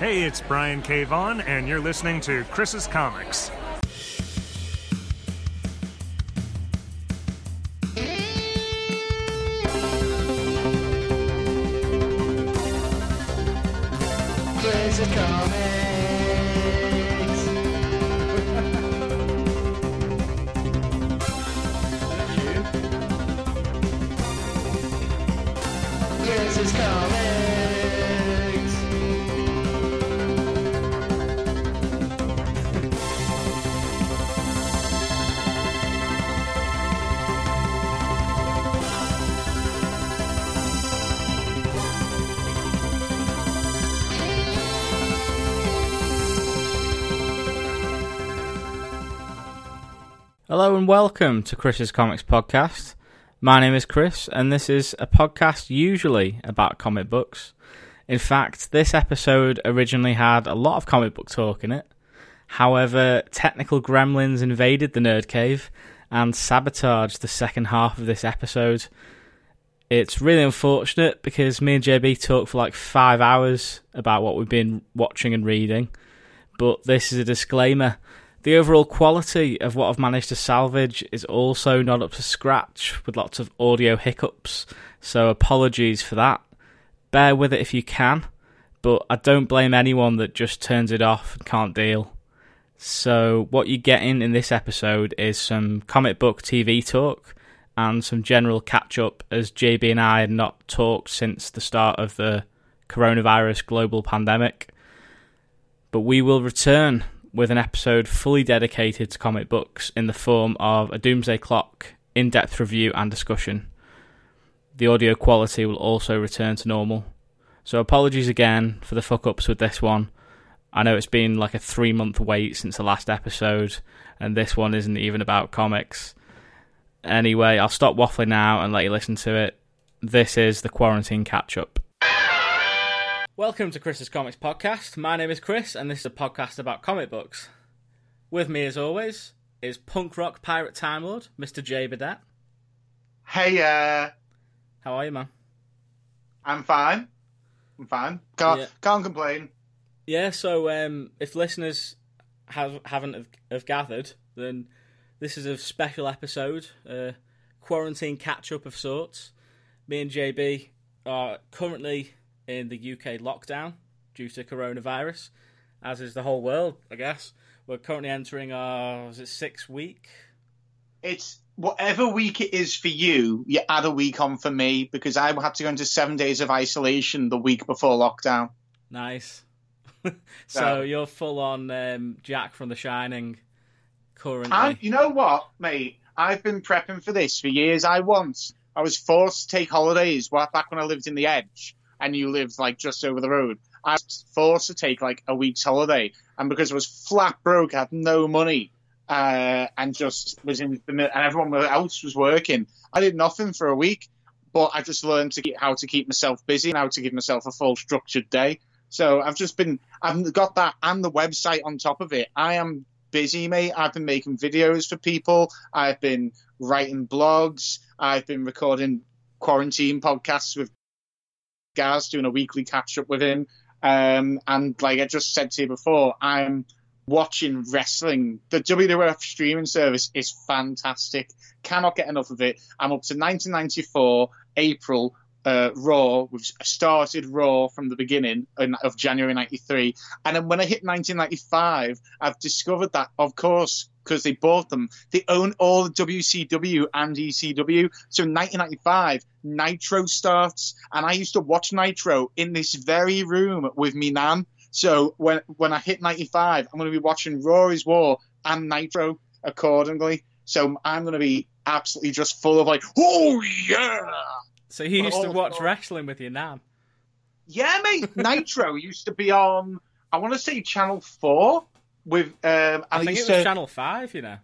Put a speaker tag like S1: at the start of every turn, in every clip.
S1: Hey, it's Brian K. Vaughan, and you're listening to Chris's Comics.
S2: And welcome to Chris's Comics Podcast. My name is Chris, and this is a podcast usually about comic books. In fact, this episode originally had a lot of comic book talk in it. However, technical gremlins invaded the Nerd Cave and sabotaged the second half of this episode. It's really unfortunate because me and JB talked for like five hours about what we've been watching and reading. But this is a disclaimer. The overall quality of what I've managed to salvage is also not up to scratch with lots of audio hiccups, so apologies for that. Bear with it if you can, but I don't blame anyone that just turns it off and can't deal. So, what you're getting in this episode is some comic book TV talk and some general catch up as JB and I had not talked since the start of the coronavirus global pandemic. But we will return with an episode fully dedicated to comic books in the form of a Doomsday Clock, in depth review, and discussion. The audio quality will also return to normal. So, apologies again for the fuck ups with this one. I know it's been like a three month wait since the last episode, and this one isn't even about comics. Anyway, I'll stop waffling now and let you listen to it. This is the Quarantine Catch Up. Welcome to Chris's Comics Podcast. My name is Chris, and this is a podcast about comic books. With me, as always, is punk rock pirate time lord, Mr. J Badet.
S3: Hey, uh,
S2: How are you, man?
S3: I'm fine. I'm fine. Can't
S2: Yeah.
S3: can't complain.
S2: Yeah. So, um, if listeners have haven't have, have gathered, then this is a special episode, uh, quarantine catch up of sorts. Me and JB are currently in the UK lockdown due to coronavirus, as is the whole world, I guess. We're currently entering our is it six week?
S3: It's whatever week it is for you. You add a week on for me because I had to go into seven days of isolation the week before lockdown.
S2: Nice. so
S3: So-
S2: you're full on um, Jack from The Shining currently.
S3: And you know what, mate? I've been prepping for this for years. I once I was forced to take holidays back when I lived in the Edge, and you lived like just over the road. I was forced to take like a week's holiday, and because I was flat broke, I had no money, uh, and just was in and everyone else was working. I did nothing for a week, but I just learned to get how to keep myself busy and how to give myself a full structured day. So I've just been I've got that and the website on top of it. I am busy, mate. I've been making videos for people. I've been writing blogs. I've been recording quarantine podcasts with Gaz, doing a weekly catch up with him. Um, and like I just said to you before, I'm watching wrestling. The WWF streaming service is fantastic. Cannot get enough of it. I'm up to 1994 April uh, Raw. We've started Raw from the beginning in, of January '93, and then when I hit 1995, I've discovered that, of course, because they bought them, they own all the WCW and ECW. So in 1995, Nitro starts, and I used to watch Nitro in this very room with me nan. So when when I hit 95, I'm going to be watching Raw is War and Nitro accordingly. So I'm going to be absolutely just full of like, oh yeah.
S2: So you used to
S3: Oh,
S2: watch
S3: God.
S2: wrestling with your nan.
S3: Yeah, mate. Nitro used to be on. I want to say Channel Four with. Um,
S2: I think it was
S3: to,
S2: Channel Five. You know.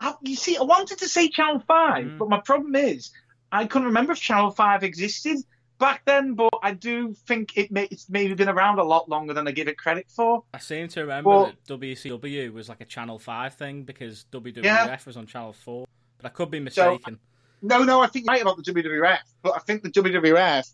S3: I- you see, I wanted to say Channel Five,
S2: Mm.
S3: but my problem is I couldn't remember if Channel Five existed back then. But I do think it may, it's maybe been around a lot longer than I give it credit for.
S2: I seem to remember
S3: Well-
S2: that WCW was like a Channel Five thing because WWF
S3: Yeah.
S2: was on Channel Four, but I could be mistaken.
S3: No, no, I think you're right about the WWF, but I think the WWF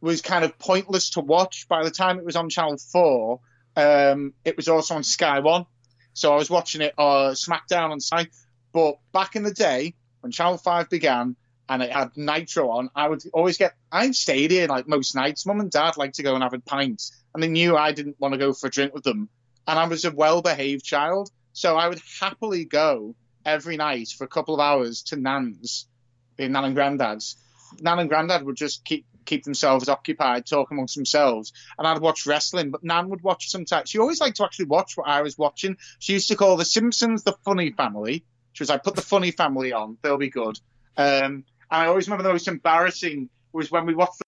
S3: was kind of pointless to watch. By the time it was on Channel Four, um, it was also on Sky One, so I was watching it uh, SmackDown on Sky. But back in the day when Channel Five began and it had Nitro on, I would always get. I stayed here like most nights. Mum and Dad liked to go and have a pint, and they knew I didn't want to go for a drink with them. And I was a well-behaved child, so I would happily go every night for a couple of hours to Nan's, the Nan and Granddad's. Nan and Granddad would just keep keep themselves occupied, talk amongst themselves, and I'd watch wrestling. But Nan would watch sometimes. She always liked to actually watch what I was watching. She used to call The Simpsons the funny family. She was like, "Put the funny family on; they'll be good." Um, and I always remember the most embarrassing was when we watched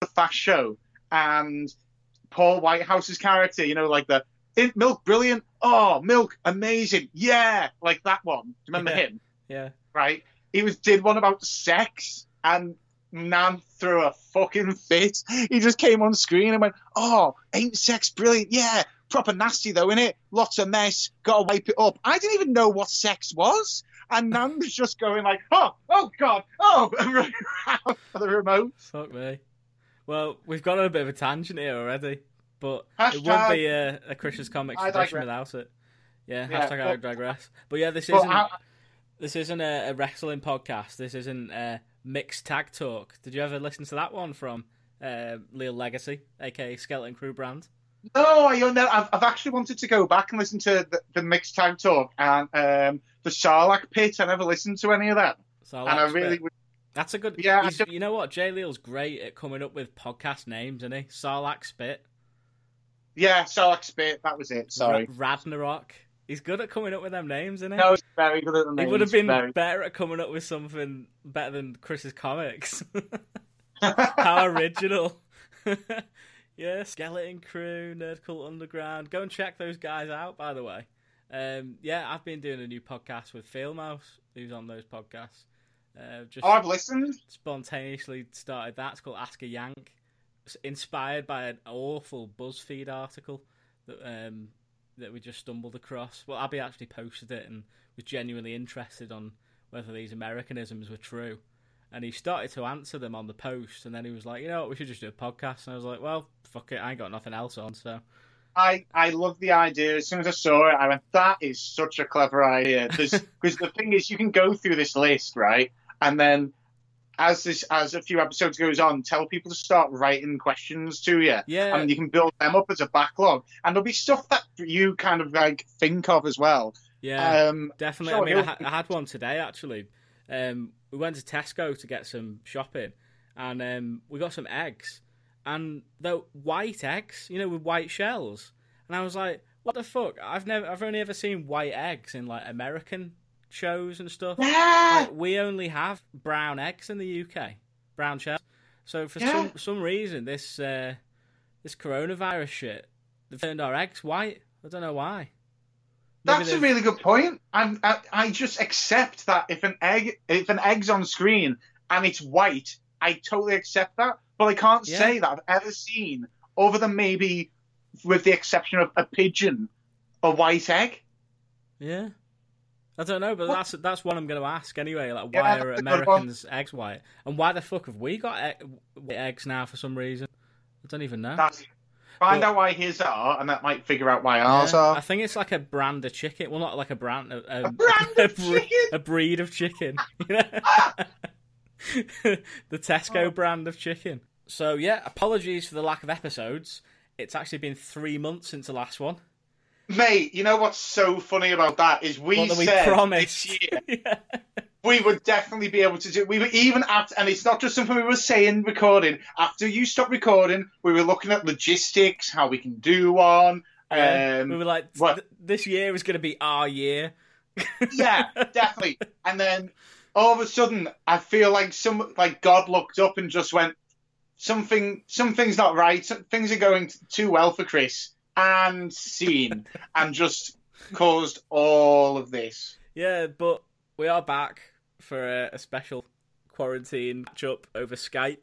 S3: the Fast Show and Paul Whitehouse's character. You know, like the "In- milk brilliant, oh milk amazing, yeah, like that one. Do you remember
S2: Yeah.
S3: him?
S2: Yeah.
S3: right? He was did one about sex, and Nan threw a fucking fit. He just came on screen and went, "Oh, ain't sex brilliant? Yeah, proper nasty though, innit? Lots of mess. Got to wipe it up." I didn't even know what sex was, and Nan was just going like, "Oh, oh God, oh," and running around for the remote.
S2: Fuck me. Well, we've got on a bit of a tangent here already, but it
S3: Hashtag-
S2: wouldn't be a, a Christian's Comics
S3: I
S2: edition
S3: digress.
S2: without it. Yeah,
S3: Yeah,
S2: hashtag
S3: but-
S2: I digress. But yeah, this isn't
S3: I,
S2: this isn't a, a wrestling podcast. This isn't a mixed tag talk. Did you ever listen to that one from uh, Leo Legacy, aka Skeleton Crew brand?
S3: No, I know. I've, I've actually wanted to go back and listen to the, the mixed tag talk and um, the Sarlacc pit. I never listened to any of that,
S2: So
S3: and I
S2: that's
S3: really
S2: bit- that's a good.
S3: Yeah,
S2: you know what? Jay Leal's great at coming up with podcast names, isn't he? Sarlacc Spit,
S3: Yeah, Sarlacc spit. That was it. Sorry.
S2: Ra- Ragnarok. He's good at coming up with them names, isn't he?
S3: No, he's very good at the
S2: He would have been
S3: very-
S2: better at coming up with something better than Chris's comics. How original. yeah, Skeleton Crew, Nerd Cult Underground. Go and check those guys out, by the way. Um, yeah, I've been doing a new podcast with Phil Mouse, who's on those podcasts. Uh, just
S3: Oh, I've listened.
S2: spontaneously started that. It's called Ask a Yank. It's inspired by an awful BuzzFeed article that um, that we just stumbled across. Well, Abby actually posted it and was genuinely interested on whether these Americanisms were true. And he started to answer them on the post, and then he was like, "You know what? We should just do a podcast." And I was like, "Well, fuck it, I ain't got nothing else on." So
S3: I, I love the idea. As soon as I saw it, I went, that is such a clever idea. Because the thing is, you can go through this list, right? And then as this as a few episodes goes on, tell people to start writing questions to you.
S2: yeah,
S3: And you can build them up as a backlog. And there'll be stuff that you kind of like think of as well.
S2: yeah.
S3: Um,
S2: Definitely.
S3: Sure,
S2: I mean, I, ha- I had one today actually. Um, we went to Tesco to get some shopping, and um, we got some eggs, and they're white eggs, you know, with white shells. And I was like, "What the fuck? I've never, I've only ever seen white eggs in like American shows and stuff.
S3: yeah.
S2: Like, we only have brown eggs in the UK, brown shells. So for
S3: Yeah.
S2: some some reason, this uh, this coronavirus shit, they've turned our eggs white. I don't know why. Maybe
S3: That's a really good point. I'm, I, I just accept that if an egg if an egg's on screen and it's white, I totally accept that. But I can't
S2: Yeah.
S3: say that I've ever seen, other than maybe with the exception of a pigeon, a white egg.
S2: Yeah. I don't know, but
S3: What-
S2: that's that's what I'm going to ask anyway. Like, why
S3: that's
S2: are
S3: a.
S2: Americans eggs white, and why the fuck have we got e- eggs now for some reason? I don't even know.
S3: That's find
S2: But-
S3: out why his are, and that might figure out why ours
S2: Yeah,
S3: are.
S2: I think it's like a brand of chicken. Well, not like a brand, a,
S3: A brand of chicken?
S2: a breed of chicken. you know? the Tesco
S3: Oh.
S2: brand of chicken. So yeah, apologies for the lack of episodes. It's actually been three months since the last one.
S3: Mate, you know what's so funny about that is we
S2: What that we
S3: said
S2: promised.
S3: this year
S2: Yeah.
S3: we would definitely be able to do. We were even at, and it's not just something we were saying recording. After you stopped recording, we were looking at logistics, how we can do one.
S2: Yeah.
S3: Um,
S2: we were like, "Th- this year is going to be our year.
S3: yeah, definitely. And then all of a sudden, I feel like some like God looked up and just went, something, something's not right. Some, things are going t- too well for Chris, and scene, and just caused all of this.
S2: Yeah, but we are back for a, a special quarantine catch up over Skype.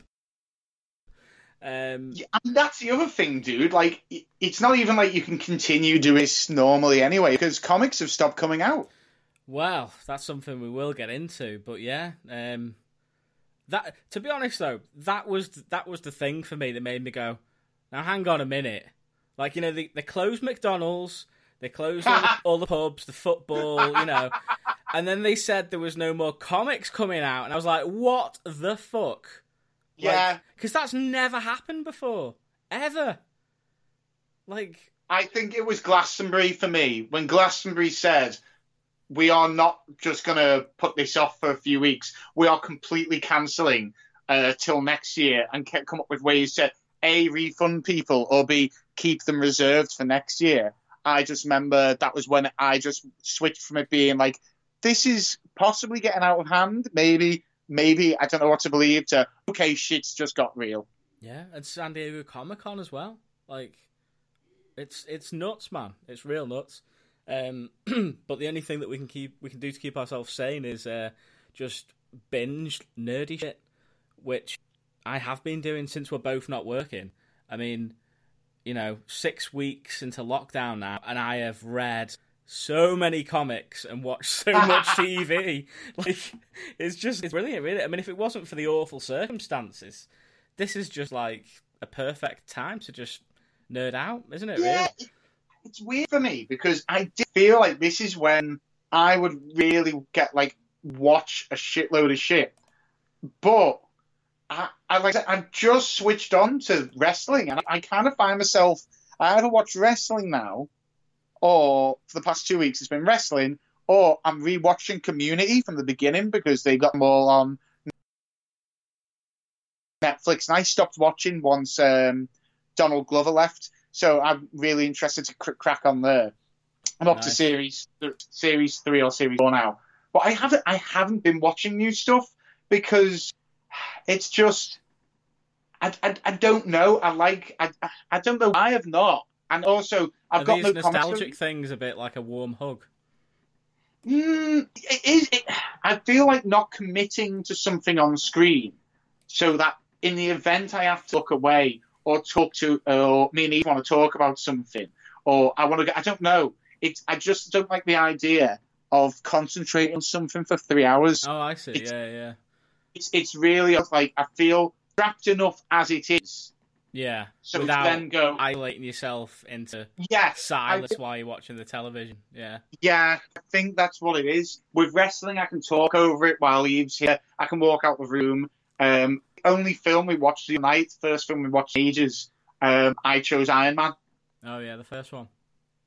S2: Um,
S3: Yeah, and that's the other thing, dude. Like, it's not even like you can continue doing this normally anyway, because comics have stopped coming out.
S2: Well, that's something we will get into, but yeah, um, that to be honest though, that was that was the thing for me that made me go, now hang on a minute. Like you know, they they closed McDonald's, they closed all the, all the pubs, the football, you know, and then they said there was no more comics coming out, and I was like, what the fuck?
S3: Yeah,
S2: because that's never happened before, ever. Like,
S3: I think it was Glastonbury for me when Glastonbury said, "We are not just going to put this off for a few weeks. We are completely cancelling uh, till next year and ca- come up with ways to a refund people or b keep them reserved for next year." I just remember that was when I just switched from it being like, "This is possibly getting out of hand. Maybe, maybe I don't know what to believe." To okay, shit's just got real.
S2: yeah, and San Diego Comic Con as well. Like, it's it's nuts, man. It's real nuts. Um, but the only thing that we can keep we can do to keep ourselves sane is uh, just binge nerdy shit, which I have been doing since we're both not working. I mean, you know, six weeks into lockdown now, and I have read so many comics and watched so much TV. Like, it's just it's brilliant, really. I mean, if it wasn't for the awful circumstances, this is just like a perfect time to just nerd out, isn't it?
S3: Yeah,
S2: Really?
S3: it's weird for me because I did feel like this is when I would really get like watch a shitload of shit, but I, I like I've just switched on to wrestling, and I, I kind of find myself I either watch wrestling now, or for the past two weeks it's been wrestling, or I'm rewatching Community from the beginning because they got them all on Netflix, and I stopped watching once um, Donald Glover left. So I'm really interested to cr- crack on there. I'm up to series th- series three or series four now, but I haven't I haven't been watching new stuff because it's just I, I, I don't know. I like I, I- don't know. I have not, and also I've
S2: Are
S3: got
S2: these
S3: no
S2: nostalgic
S3: commentary.
S2: things a bit like a warm hug?
S3: Mm, it is. It, I feel like not committing to something on screen, so that in the event I have to look away or talk to, or me and Eve want to talk about something, or I want to. Go, I don't know. It's. I just don't like the idea of concentrating on something for three hours.
S2: Oh, I see.
S3: It's-
S2: Yeah, yeah,
S3: It's. It's really like I feel trapped enough as it is.
S2: yeah.
S3: So
S2: Without
S3: then go,
S2: isolating yourself into
S3: yes,
S2: silence
S3: I,
S2: while you're watching the television. Yeah.
S3: Yeah, I think that's what it is. With wrestling, I can talk over it while Eve's here. I can walk out the room. Um, only film we watched the night, first film we watched ages. Um, I chose Iron Man.
S2: Oh yeah, the first one.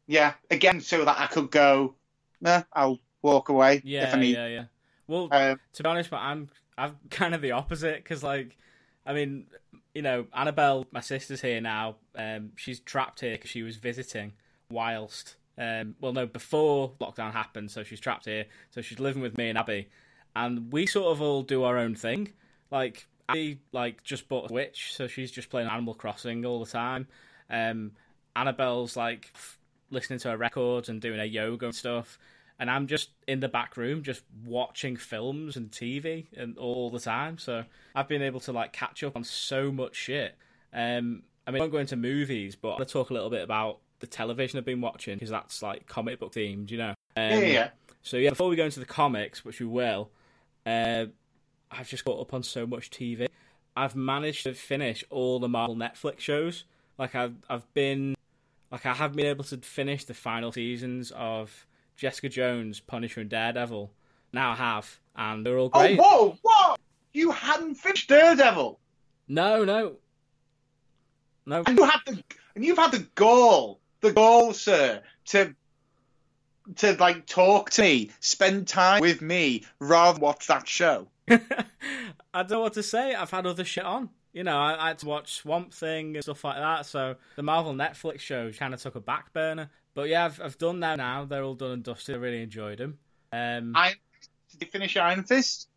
S3: Yeah, again, so that I could go. Nah, I'll walk away
S2: Yeah,
S3: if I need.
S2: yeah, yeah. Well,
S3: Um,
S2: to be honest, but I'm I'm kind of the opposite because like, I mean, you know, Annabelle, my sister's here now. Um, she's trapped here because she was visiting whilst. Um, well, no, before lockdown happened, so she's trapped here. So she's living with me and Abby, and we sort of all do our own thing. Like Abby, like just bought a Switch, so she's just playing Animal Crossing all the time. Um, Annabelle's like f- listening to her records and doing her yoga and stuff and I'm just in the back room just watching films and TV and all the time. So I've been able to like catch up on so much shit. Um, I mean, I won't go into movies, but I'll talk a little bit about the television I've been watching because that's like comic book themed, you know. Um,
S3: yeah, yeah.
S2: So yeah, before we go into the comics, which we will, uh, I've just caught up on so much TV. I've managed to finish all the Marvel Netflix shows. Like I've I've been like I have been able to finish the final seasons of Jessica Jones, Punisher, and Daredevil. Now I have, and they're all great.
S3: Oh,
S2: great.
S3: whoa, whoa! You hadn't finished Daredevil,
S2: no, no, no.
S3: and you had the and you've had the goal, the goal, sir, to to like talk to me, spend time with me, rather than watch that show.
S2: I don't know what to say. I've had other shit on. You know, I, I had to watch Swamp Thing and stuff like that. So the Marvel Netflix shows kind of took a back burner. But yeah, I've, I've done that now. They're all done and dusted. I really enjoyed them. Um,
S3: I did you finish Iron Fist?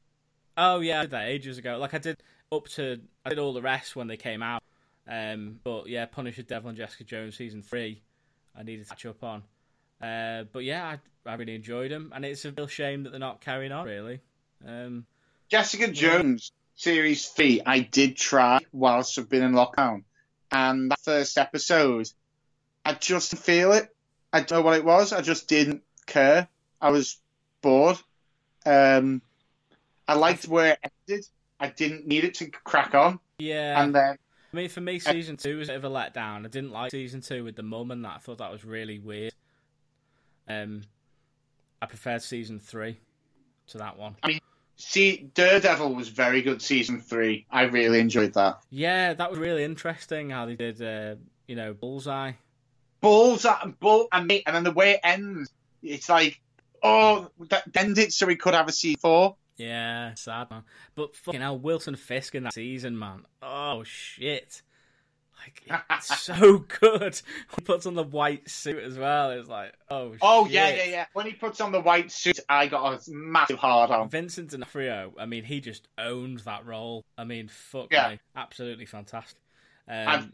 S2: oh yeah, I did that ages ago. Like I did up to I did all the rest when they came out. Um, but yeah, Punisher, Devil, and Jessica Jones season three, I needed to catch up on. Uh, but yeah, I, I really enjoyed them, and it's a real shame that they're not carrying on. Really. Um,
S3: Jessica Jones series three. I did try whilst I've been in lockdown, and that first episode, I just feel it. I don't know what it was. I just didn't care. I was bored. Um, I liked where it ended. I didn't need it to crack on,
S2: Yeah,
S3: and then
S2: I mean, for me, season two was a bit of a letdown. I didn't like season two with the mum and that. I thought that was really weird. Um, I preferred season three to that one.
S3: I mean, see Daredevil was very good season three. I really enjoyed that.
S2: Yeah, that was really interesting how they did, uh, you know, Bullseye.
S3: Balls at and bull and me, and then the way it ends, it's like, oh, that end it so we could have a C four.
S2: Yeah, sad man. But fucking hell, Wilson Fisk in that season, man. Oh shit. Like it's so good. He puts on the white suit as well. It's like, oh
S3: Oh
S2: shit.
S3: yeah, yeah, yeah. When he puts on the white suit, I got a massive hard on.
S2: Vincent D'Onofrio, I mean, he just owned that role. I mean, fuck
S3: Yeah.
S2: me. Absolutely fantastic.
S3: I've-
S2: Um,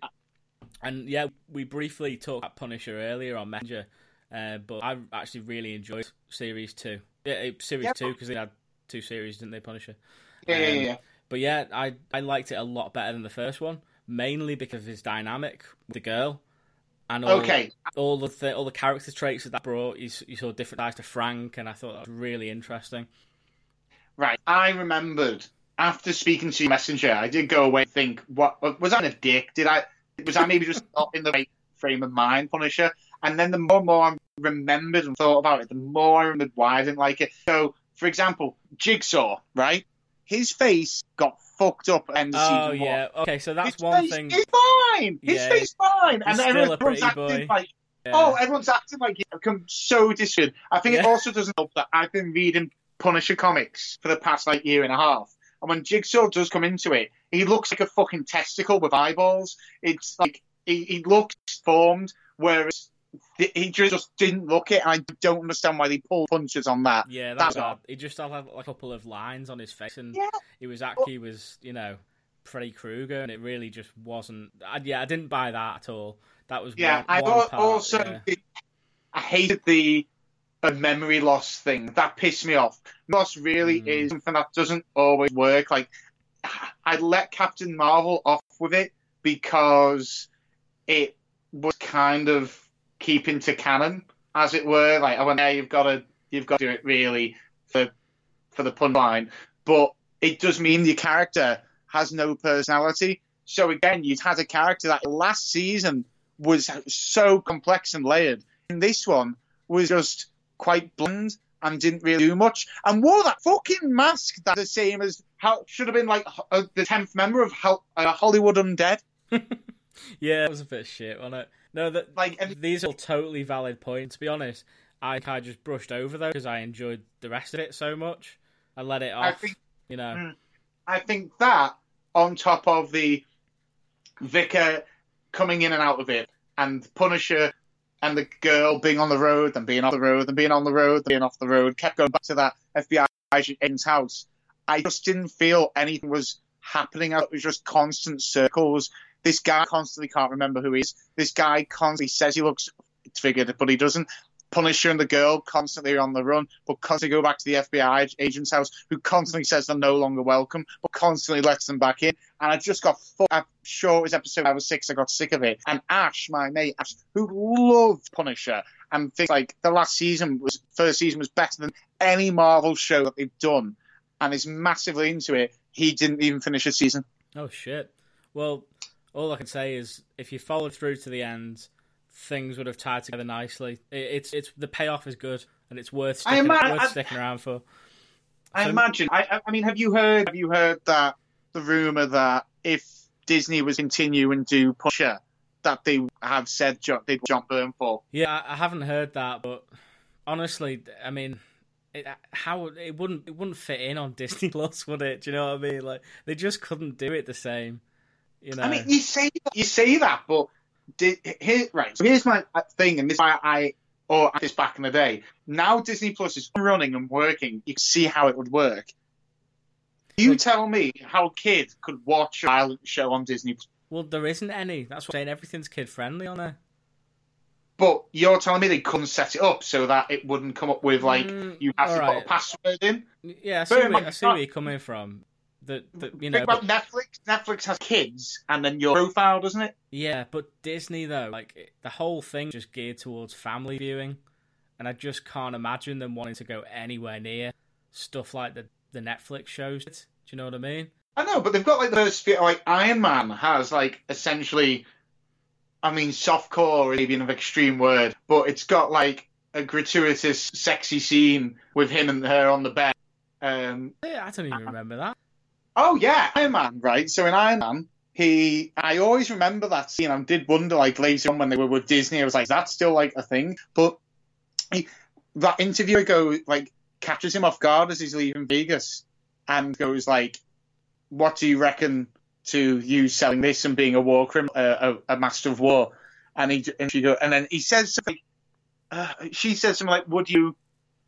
S2: and yeah, we briefly talked about Punisher earlier on Messenger, uh, but I actually really enjoyed Series 2. Yeah, Series
S3: Yeah.
S2: 2, because they had two series, didn't they, Punisher?
S3: Yeah, yeah,
S2: Um,
S3: yeah.
S2: But yeah, I, I liked it a lot better than the first one, mainly because of his dynamic with the girl. And all,
S3: Okay,
S2: all the th- all the character traits that that brought, you, you saw different eyes to Frank, and I thought that was really interesting.
S3: right. I remembered after speaking to Messenger, I did go away and think, what was I a dick? Did I? Was I maybe just not in the right frame of mind, Punisher? And then the more and more I remembered and thought about it, the more I remembered why I didn't like it. So, for example, Jigsaw, right? His face got fucked up at end of
S2: Oh
S3: season one.
S2: yeah, okay, so that's
S3: His
S2: one
S3: face
S2: thing.
S3: is fine. His
S2: Yeah,
S3: face is fine, and
S2: he's still
S3: everyone's acting
S2: boy.
S3: like
S2: Yeah.
S3: Oh, everyone's acting like he's become so disfigured. I think it also doesn't help that I've been reading Punisher comics for the past like year and a half. And when Jigsaw does come into it, he looks like a fucking testicle with eyeballs. It's like he, he looks formed, whereas th- he just didn't look it. I don't understand why they pulled punches on that.
S2: Yeah,
S3: That's
S2: that's bad. He just had like, a couple of lines on his face, and
S3: Yeah.
S2: he was actually he was you know Freddy Krueger, and it really just wasn't. I, yeah, I didn't buy that at all. That was
S3: Yeah,
S2: one,
S3: I
S2: one part,
S3: also
S2: yeah.
S3: I hated the uh, memory loss thing. That pissed me off. Loss really
S2: Mm.
S3: is something that doesn't always work. Like I let Captain Marvel off with it because it was kind of keeping to canon, as it were. Like I went, yeah, you've got to you've got to do it really for for the punchline, but it does mean your character has no personality. So again, you'd had a character that last season was so complex and layered. And this one was just quite bland and didn't really do much. And wore that fucking mask that the same as how should have been like uh, the tenth member of uh, Hollywood Undead.
S2: yeah, it was a bit shit, wasn't it? No, that
S3: Like, and-
S2: these are all totally valid points. To be honest, I kind of just brushed over those because I enjoyed the rest of it so much. I let it off.
S3: I think
S2: you know,
S3: Mm. I think that on top of the vicar coming in and out of it, and Punisher and the girl being on the road and being off the road and being on the road and being off the road, kept going back to that FBI agent's house. I just didn't feel anything was happening. It was just constant circles. This guy constantly can't remember who he is. This guy constantly says he looks figured, but he doesn't. Punisher and the girl constantly on the run, but constantly go back to the FBI agent's house, who constantly says they're no longer welcome, but constantly lets them back in. And I just got, fu- I'm sure it was episode five or six, I got sick of it. And Ash, my mate, Ash, who loved Punisher, and things like the last season was, first season was better than any Marvel show that they've done, and is massively into it. He didn't even finish a season.
S2: Oh shit. Well, all I can say is if you followed through to the end, things would have tied together nicely. It, it's it's the payoff is good and it's worth sticking,
S3: ima-
S2: worth
S3: I-
S2: sticking around for.
S3: I
S2: So-
S3: imagine. I, I- mean, have you heard? Have you heard that the rumor that if Disney was continue and do Punisher, that they have said John, they'd Jon Bernthal.
S2: Yeah, I, I haven't heard that, but honestly, I mean, it, how it wouldn't it wouldn't fit in on Disney Plus, would it? Do you know what I mean? Like they just couldn't do it the same. You know.
S3: I mean, you say you say that, but did, here, right. So here's my thing, and this is why I or this back in the day. Now Disney Plus is running and working. You can see how it would work. You tell me how a kid could watch a violent show on Disney, Plus,
S2: well, there isn't any. That's what I'm saying. Everything's kid friendly on there.
S3: but you're telling me they couldn't set it up so that it wouldn't come up with like
S2: Mm,
S3: you have to
S2: alright.
S3: put a password in.
S2: Yeah, I see, where, I see where you're coming from. That, that you know,
S3: Think about Netflix. Netflix has kids, and then your profile, doesn't it?
S2: Yeah, but Disney though, like it- the whole thing just geared towards family viewing, and I just can't imagine them wanting to go anywhere near stuff like the the Netflix shows. Do you know what I mean?
S3: I know, but they've got like the first few, like Iron Man has like essentially, I mean, softcore is maybe an extreme word, but it's got like a gratuitous, sexy scene with him and her on the bed. Um,
S2: Yeah, I don't even remember that.
S3: Oh yeah, Iron Man, right? So in Iron Man, he, I always remember that scene. I did wonder like later on when they were with Disney, I was like, that's still like a thing, but he, that interviewer go like catches him off guard as he's leaving Vegas and goes like, "What do you reckon to you selling this and being a war criminal, uh, a, a master of war?" And he and she go and then he says something. Uh, she says something like, "Would you,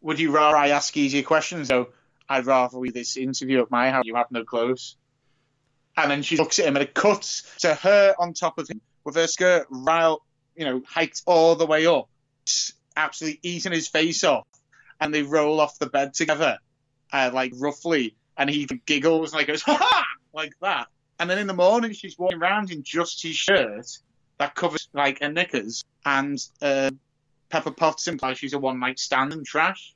S3: would you rather I ask easier questions?" So I'd rather we this interview at my house. You have no clothes. And then she looks at him and it cuts to her on top of him with her skirt right, you know, hiked all the way up, absolutely eating his face off. And they roll off the bed together, uh, like roughly. And he giggles and like goes, ha ha, like that. And then in the morning, she's walking around in just his shirt that covers like her knickers. And uh, Pepper Potts implies she's a one night stand and trash.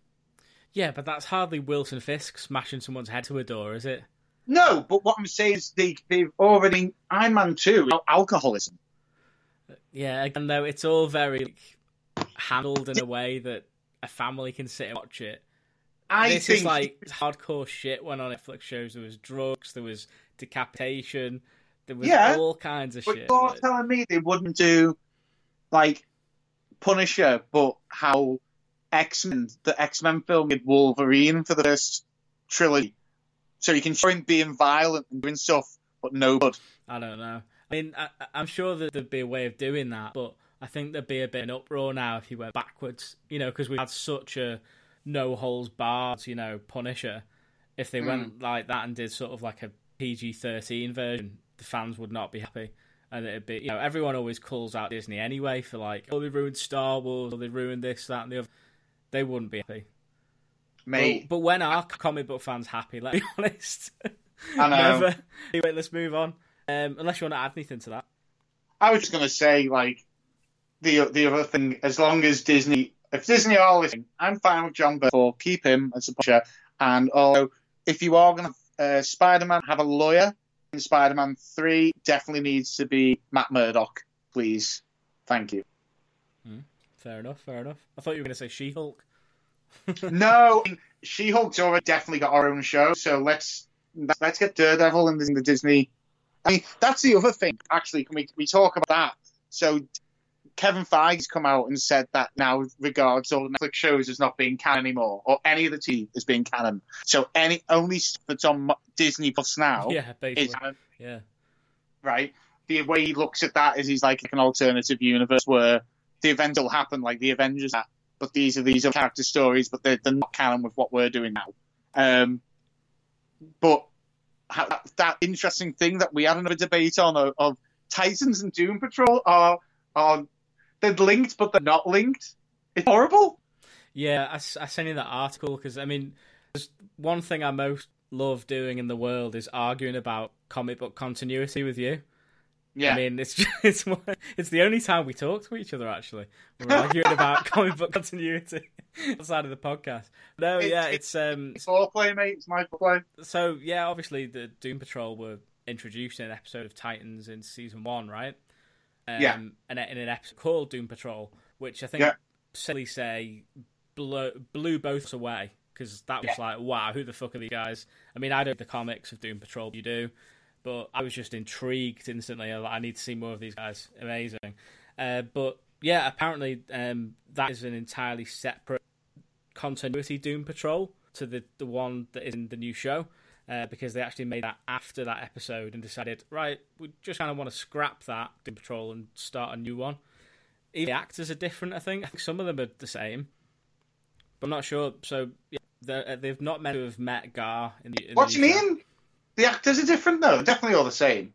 S2: Yeah, but that's hardly Wilson Fisk smashing someone's head to a door, is it?
S3: No, but what I'm saying is they, they've already Iron Man 2 alcoholism.
S2: Yeah, again, though, it's all very like, handled in a way that a family can sit and watch it.
S3: I
S2: this
S3: think
S2: is like hardcore shit went on Netflix shows. There was drugs, there was decapitation, there was
S3: Yeah,
S2: all kinds of
S3: But
S2: shit.
S3: you're
S2: but-
S3: telling me they wouldn't do like Punisher, but how X Men, the X Men film with Wolverine for the first trilogy, so you can show him being violent and doing stuff, but no blood.
S2: I don't know. I mean, I, I'm sure that there'd be a way of doing that, but I think there'd be a bit of an uproar now if you went backwards. You know, because we had such a no holes barred, you know, Punisher. If they went hmm. like that and did sort of like a PG-13 version, the fans would not be happy. And it'd be, you know, everyone always calls out Disney anyway for like, oh, they ruined Star Wars, or they ruined this, that, and the other. They wouldn't be happy.
S3: Mate,
S2: But, but when are comic book fans happy? Let's be honest.
S3: I know.
S2: Never. Anyway, let's move on. Um, unless you want to add anything to that.
S3: I was just gonna say like the the other thing. As long as Disney, if Disney are listening, I'm fine with Jon Bernthal. Keep him as a Punisher, and also if you are gonna uh, Spider-Man have a lawyer in Spider-Man Three, definitely needs to be Matt Murdock, please. Thank you.
S2: Fair enough, fair enough. I thought you were going to say She Hulk.
S3: no, She-Hulk's already definitely got our own show, so let's let's get Daredevil in the, in the Disney. I mean, that's the other thing. Actually, can we we talk about that? So, Kevin Feige's come out and said that now regards all the Netflix shows as not being canon anymore, or any of the TV as being canon. So, any only stuff that's on Disney Plus now
S2: yeah,
S3: is
S2: basically.
S3: canon,
S2: Yeah.
S3: right. The way he looks at that is he's like an alternative universe where the events will happen like the Avengers, but these are these are character stories, but they're, they're not canon with what we're doing now. Um, but ha- that, interesting thing that we had another debate on of, of Titans and Doom Patrol are are they're linked, but they're not linked. It's horrible.
S2: Yeah, I sent you that article because, I mean, one thing I most love doing in the world is arguing about comic book continuity with you.
S3: Yeah,
S2: I mean, it's it's it's the only time we talk to each other. Actually, we're arguing about comic book continuity outside of the podcast. No,
S3: It's-
S2: yeah, it's um.
S3: it's foreplay, mate. It's my play.
S2: So yeah, obviously the Doom Patrol were introduced in an episode of Titans in season one, right? Um,
S3: Yeah.
S2: And in an episode called Doom Patrol, which I think
S3: Yeah.
S2: silly say blew, blew both away because that was like, wow, who the fuck are these guys? I mean, I don't the comics of Doom Patrol, you do, but I was just intrigued instantly. I I need to see more of these guys. Amazing. Uh, but yeah, apparently um, that is an entirely separate continuity Doom Patrol to the the one that is in the new show. Uh, because they actually made that after that episode and decided, right, we just kind of want to scrap that Doom Patrol and start a new one. Even the actors are different, I think. I think some of them are the same, but I'm not sure. So yeah, they've not meant to have met Gar in the. In
S3: What do you mean? The actors are different though. They're definitely all the same.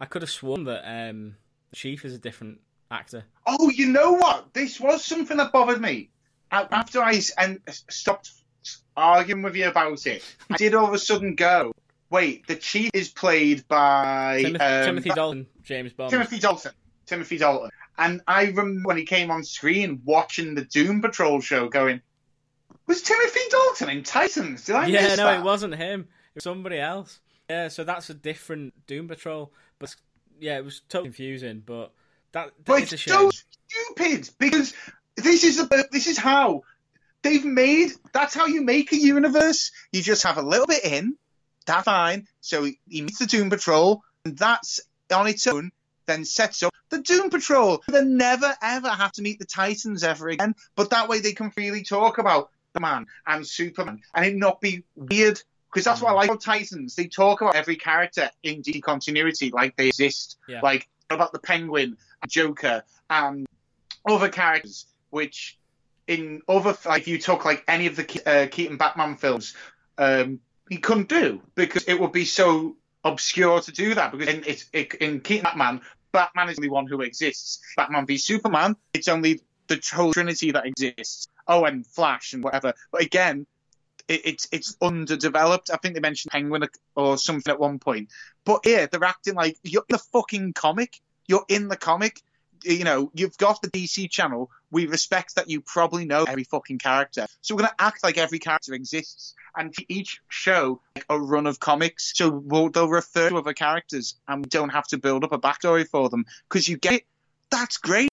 S2: I could have sworn that um, the Chief is a different actor.
S3: Oh, you know what? This was something that bothered me. After I and stopped arguing with you about it, I did all of a sudden go, wait, the chief is played by
S2: Timothy,
S3: um,
S2: Timothy Dalton, James Bond.
S3: Timothy Dalton. Timothy Dalton. And I remember when he came on screen watching the Doom Patrol show going, was Timothy Dalton in Titans? Did I miss that?"
S2: yeah, no,
S3: that?
S2: it wasn't him. It was somebody else. Yeah, so that's a different Doom Patrol. But yeah, it was totally confusing. But that, that
S3: But it's so stupid because this is the this is how they've made. That's how you make a universe. You just have a little bit in. That's fine. So he, he meets the Doom Patrol, and that's on its own. Then sets up the Doom Patrol. They never ever have to meet the Titans ever again. But that way they can freely talk about the man and Superman, and it not be weird. Because that's what I like about Titans. They talk about every character in DC continuity like they exist.
S2: Yeah.
S3: Like about the Penguin, and Joker, and other characters, which in other like if you took like any of the uh, Keaton Batman films, um, he couldn't do because it would be so obscure to do that. Because in it's it, in Keaton Batman, Batman is the only one who exists. Batman v Superman, it's only the whole trinity that exists. Oh, and Flash and whatever. But again, it, it's it's underdeveloped. I think they mentioned Penguin or something at one point. But here they're acting like you're the fucking comic. You're in the comic. You know, you've got the DC channel. We respect that you probably know every fucking character. So we're gonna act like every character exists, and each show like a run of comics. So we'll, they'll refer to other characters, and we don't have to build up a backstory for them because you get it. That's great.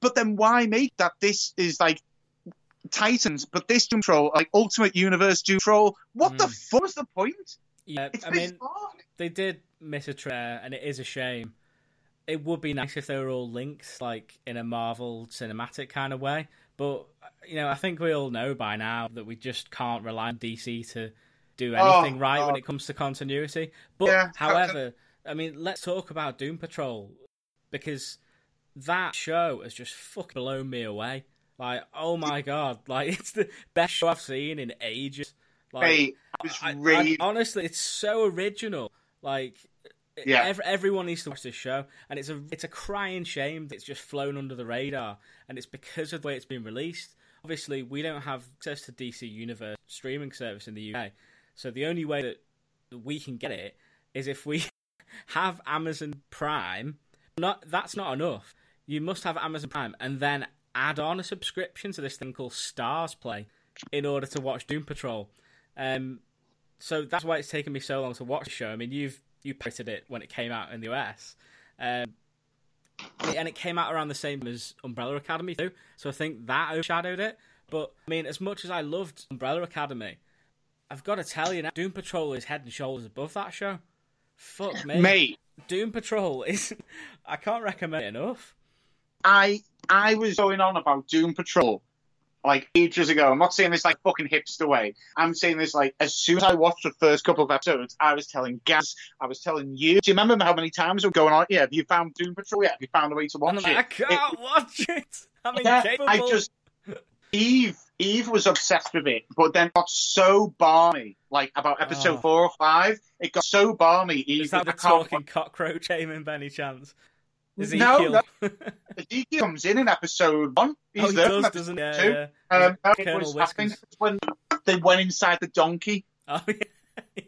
S3: But then why make that this is like Titans, but this Doom Patrol, like Ultimate Universe Doom Patrol? What the
S2: Mm.
S3: fuck was the point?
S2: Yeah,
S3: It's
S2: I mean,
S3: bizarre.
S2: they did miss a trailer, and it is a shame. It would be nice if they were all linked, like in a Marvel cinematic kind of way. But you know, I think we all know by now that we just can't rely on DC to do
S3: Oh,
S2: anything right when it comes to continuity. But
S3: Yeah.
S2: however, I mean, let's talk about Doom Patrol because that show has just fucking blown me away. Like, oh my god, like it's the best show I've seen in ages. Like,
S3: Hey, I was
S2: I- I-
S3: really
S2: honestly, it's so original. Like,
S3: Yeah.
S2: ev- everyone needs to watch this show, and it's a it's a crying shame that it's just flown under the radar, and it's because of the way it's been released. Obviously, we don't have access to DC Universe streaming service in the UK, so the only way that we can get it is if we have Amazon Prime. Not that's not enough. You must have Amazon Prime and then add on a subscription to this thing called StarzPlay in order to watch Doom Patrol. Um, so that's why it's taken me so long to watch the show. I mean, you've you pirated it when it came out in the US, um, and it came out around the same as Umbrella Academy too. So I think that overshadowed it. But I mean, as much as I loved Umbrella Academy, I've got to tell you now, Doom Patrol is head and shoulders above that show. Fuck me,
S3: mate.
S2: Doom Patrol is. I can't recommend it enough.
S3: I I was going on about Doom Patrol like ages ago. I'm not saying this like fucking hipster way. I'm saying this like as soon as I watched the first couple of episodes, I was telling Gaz, I was telling you. Do you remember how many times we were going on? Yeah, have you found Doom Patrol yet? Have you found a way to watch
S2: like,
S3: it?
S2: I can't watch it. I'm
S3: Yeah,
S2: incapable.
S3: I just Eve Eve was obsessed with it, but then got so balmy. Like about episode
S2: Oh.
S3: four or five, it got so balmy. Eve,
S2: Is that the talking cockroach aiming by any chance?
S3: No,
S2: Ezekiel.
S3: no. Ezekiel comes in in episode one. He's
S2: oh, he
S3: there
S2: does,
S3: from
S2: doesn't
S3: episode
S2: he?
S3: two.
S2: Yeah, yeah.
S3: Um, it
S2: Colonel
S3: was, I think
S2: Whiskers.
S3: it's when they went inside the donkey.
S2: Oh, yeah.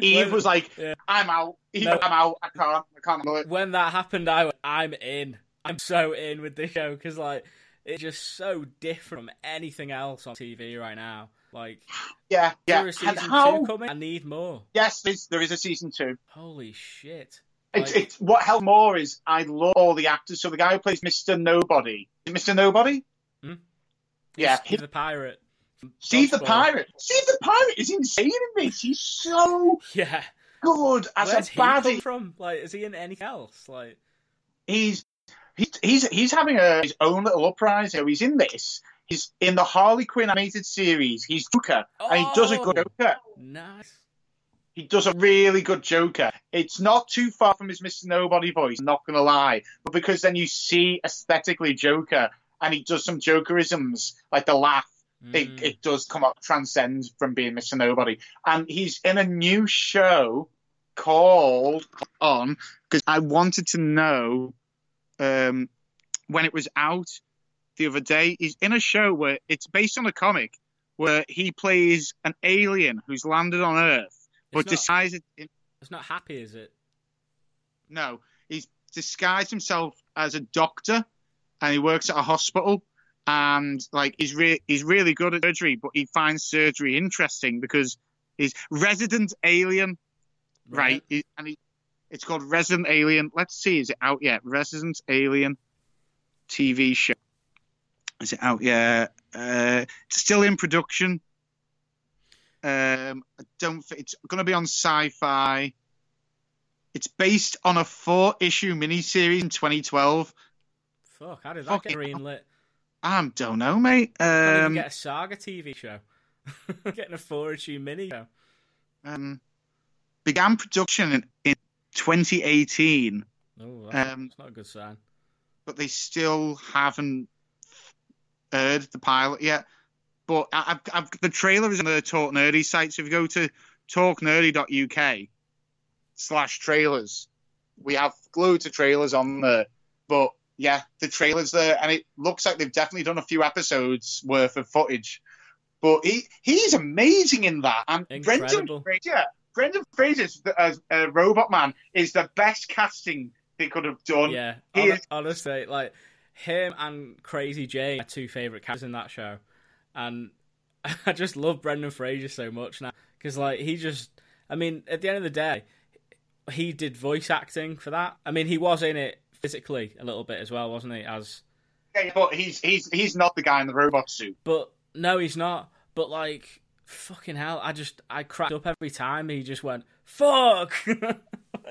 S3: Eve
S2: When-
S3: was like,
S2: yeah.
S3: "I'm out. Eve,
S2: No.
S3: I'm out. I can't. I can't do it."
S2: when that happened, I went, I'm in. I'm so in with the show because like it's just so different from anything else on TV right now. Like,
S3: Yeah, yeah.
S2: there is
S3: And
S2: season
S3: how?
S2: two coming. I need more.
S3: Yes, there's, there is a season two.
S2: Holy shit!
S3: It's,
S2: Like-
S3: it's what helped more is I love all the actors. So the guy who plays Mr. Nobody, is it Mr. Nobody. Hmm? Yeah,
S2: Steve the pirate.
S3: Steve the. Pirate. Steve the Pirate is insane in this. He's so
S2: Yeah,
S3: good as
S2: where's
S3: a baddie.
S2: from? Like, is he in anything else? Like,
S3: he's he's he's he's having a, his own little uprising. So he's in this. He's in the Harley Quinn animated series. He's Joker, and he does a good
S2: Oh.
S3: Joker.
S2: nice.
S3: He does a really good Joker. It's not too far from his Mr. Nobody voice. Not gonna lie, but because then you see aesthetically Joker, and he does some Jokerisms like the laugh.
S2: Mm.
S3: It, it does come up transcend from being Mr. Nobody, and he's in a new show called on because I wanted to know um, when it was out the other day. He's in a show where it's based on a comic where he plays an alien who's landed on Earth, but
S2: not-
S3: disguised it.
S2: It's not happy, is it?
S3: No, he's disguised himself as a doctor, and he works at a hospital. And like he's re- he's really good at surgery, but he finds surgery interesting because he's resident alien. right? It- and it, it's called Resident Alien. Let's see, is it out yet? Resident Alien TV show. Is it out yet? Uh, it's still in production. Um, I don't. thi- It's going to be on Sci-Fi. It's based on a four-issue miniseries in 2012.
S2: Fuck, how did that
S3: Fucking
S2: get greenlit?
S3: I don't know, mate. Um,
S2: get a Saga TV show. Getting a four issue mini show.
S3: um, began production in, in 2018.
S2: Oh, that's,
S3: Um,
S2: not a good sign.
S3: but they still haven't aired the pilot yet. But I- I've, I've, the trailer is on the Talk Nerdy site. So if you go to talknerdy.uk slash trailers, we have loads of trailers on there. But yeah, the trailer's there, and it looks like they've definitely done a few episodes worth of footage. But he he's amazing in that. And Brendan. Fraser, Brendan Fraser as uh, Robot Man is the best casting they could have done.
S2: Yeah,
S3: he
S2: hon-
S3: is-
S2: honestly, like him and Crazy Jane are two favorite characters in that show, and I just love Brendan Fraser so much now because like he just, I mean, at the end of the day, he did voice acting for that. I mean, he was in it physically a little bit as well, wasn't he? As
S3: Yeah, but he's he's he's not the guy in the robot suit.
S2: but no, he's not. But like, fucking hell, I just I cracked up every time he just went fuck.